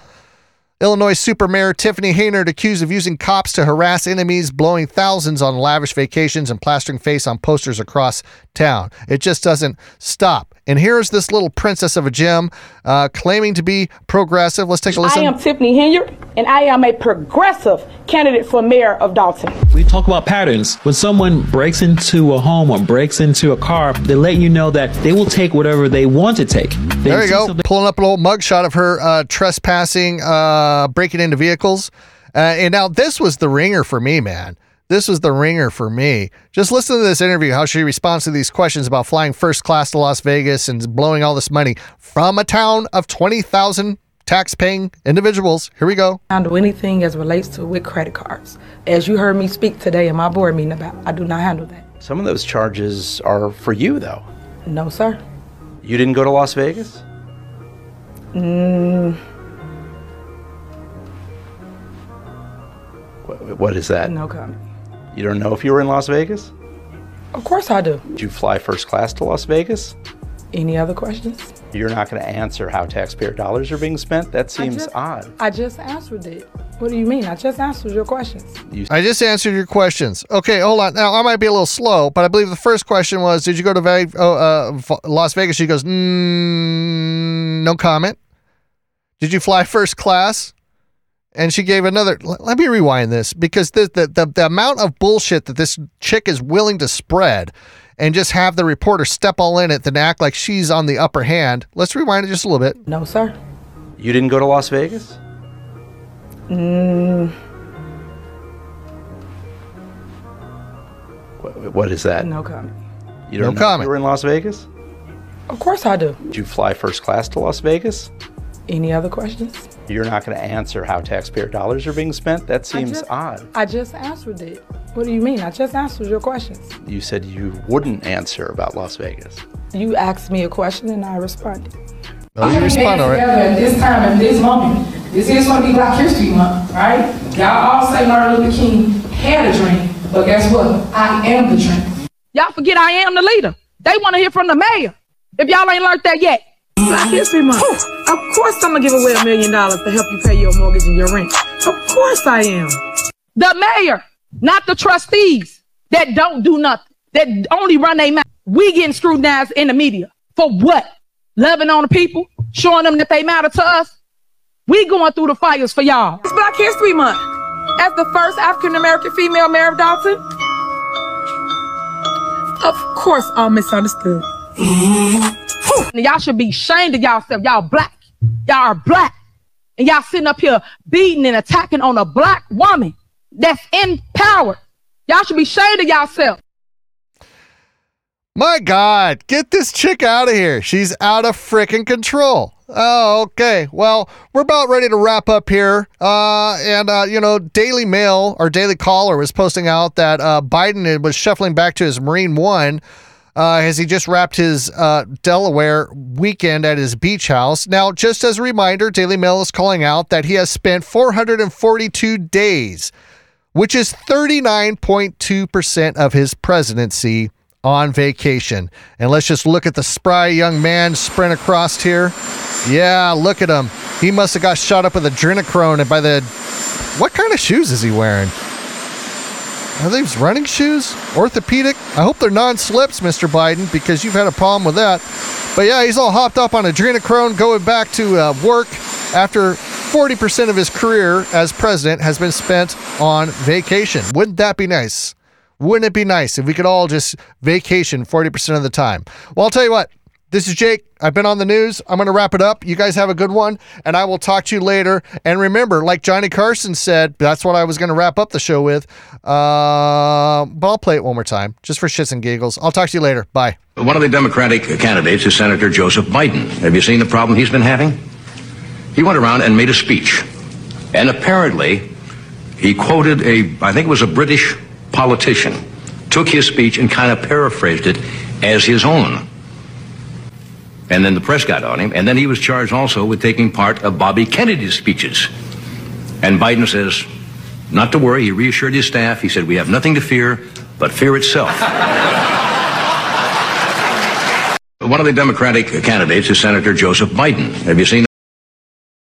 Speaker 9: Illinois Super Mayor Tiffany Henyard accused of using cops to harass enemies, blowing thousands on lavish vacations, and plastering face on posters across town. It just doesn't stop. And here's this little princess of a gym uh, claiming to be progressive. Let's take a listen.
Speaker 32: I am Tiffany Henyard, and I am a progressive candidate for mayor of Dolton.
Speaker 33: We talk about patterns. When someone breaks into a home or breaks into a car, they let you know that they will take whatever they want to take. They
Speaker 9: There you go.
Speaker 33: something-
Speaker 9: Pulling up an old mugshot of her uh, trespassing, uh, breaking into vehicles. Uh, and now this was the ringer for me, man. This was the ringer for me. Just listen to this interview, how she responds to these questions about flying first class to Las Vegas and blowing all this money from a town of 20,000 tax paying individuals. Here we go.
Speaker 34: handle anything as relates to with credit cards. As you heard me speak today in my board meeting about, I do not handle that.
Speaker 35: Some of those charges are for you, though.
Speaker 34: No, sir.
Speaker 35: You didn't go to Las Vegas?
Speaker 34: Mm,
Speaker 35: Wh- What is that?
Speaker 34: no comment.
Speaker 35: You don't know if you were in Las Vegas?
Speaker 34: Of course I do.
Speaker 35: Did you fly first class to Las Vegas?
Speaker 34: Any other questions?
Speaker 35: You're not going to answer how taxpayer dollars are being spent? That seems
Speaker 34: just-
Speaker 35: odd.
Speaker 34: I just answered it. What do you mean? I just answered your questions.
Speaker 9: I just answered your questions. Okay, hold on. Now, I might be a little slow, but I believe the first question was Did you go to Ve- oh, uh, F- Las Vegas? She goes, mm, No comment. Did you fly first class? And she gave another. l- Let me rewind this because the, the, the, the amount of bullshit that this chick is willing to spread and just have the reporter step all in it and act like she's on the upper hand. Let's rewind it just a little bit.
Speaker 34: No, sir.
Speaker 35: You didn't go to Las Vegas?
Speaker 34: Mm,
Speaker 35: Wh- What is that?
Speaker 34: no comment.
Speaker 35: You don't
Speaker 9: No
Speaker 35: know
Speaker 9: comment.
Speaker 35: you were in Las Vegas?
Speaker 34: Of course I do.
Speaker 35: Did you fly first class to Las Vegas?
Speaker 34: Any other questions?
Speaker 35: You're not going to answer how taxpayer dollars are being spent? That seems
Speaker 34: just-
Speaker 35: odd.
Speaker 34: I just answered it. What do you mean? I just answered your questions.
Speaker 35: You said you wouldn't answer about Las Vegas.
Speaker 34: You asked me a question and I responded.
Speaker 9: Oh, you respond, all right.
Speaker 36: At this time and this moment, this is going to be Black History Month, right? Y'all all say Martin Luther King had a dream, but guess what? I am the dream.
Speaker 32: Y'all forget I am the leader. They want to hear from the mayor. If y'all ain't learned that yet. Black History Month. Of course I'm gonna give away a million dollars to help you pay your mortgage and your rent. Of course I am. The mayor, not the trustees that don't do nothing, that only run their mouth. We getting scrutinized in the media. For what? Loving on the people, showing them that they matter to us. We going through the fires for y'all. It's Black History Month. As the first African American female mayor of Dolton, of course I'm misunderstood. Mm-hmm. And y'all should be ashamed of y'allself. Y'all black. Y'all are black. And y'all sitting up here beating and attacking on a black woman that's in power. Y'all should be ashamed of y'allself.
Speaker 9: My God, get this chick out of here. She's out of freaking control. Oh, okay. Well, we're about ready to wrap up here. Uh, and, uh, you know, Daily Mail or Daily Caller was posting out that uh, Biden was shuffling back to his Marine One uh, as he just wrapped his uh, Delaware weekend at his beach house. Now, just as a reminder, Daily Mail is calling out that he has spent 442 days, which is 39.2% of his presidency on vacation. And let's just look at the spry young man sprint across here. Yeah, look at him. He must have got shot up with adrenochrome and by the what kind of shoes is he wearing? Are these running shoes? Orthopedic? I hope they're non-slips, Mr. Biden, because you've had a problem with that. But yeah, he's all hopped up on adrenochrome, going back to uh, work after 40% of his career as president has been spent on vacation. Wouldn't that be nice? Wouldn't it be nice if we could all just vacation 40% of the time? Well, I'll tell you what. This is Jake. I've been on the news. I'm going to wrap it up. You guys have a good one, and I will talk to you later. And remember, like Johnny Carson said, that's what I was going to wrap up the show with. Uh, but I'll play it one more time, just for shits and giggles. I'll talk to you later. Bye.
Speaker 19: One of the Democratic candidates is Senator Joseph Biden. Have you seen the problem he's been having? He went around and made a speech. And apparently, he quoted a, I think it was a British politician, took his speech and kind of paraphrased it as his own. And then the press got on him. And then he was charged also with taking part of Bobby Kennedy's speeches. And Biden says, not to worry. He reassured his staff. He said, we have nothing to fear but fear itself. One of the Democratic candidates is Senator Joseph Biden. Have you seen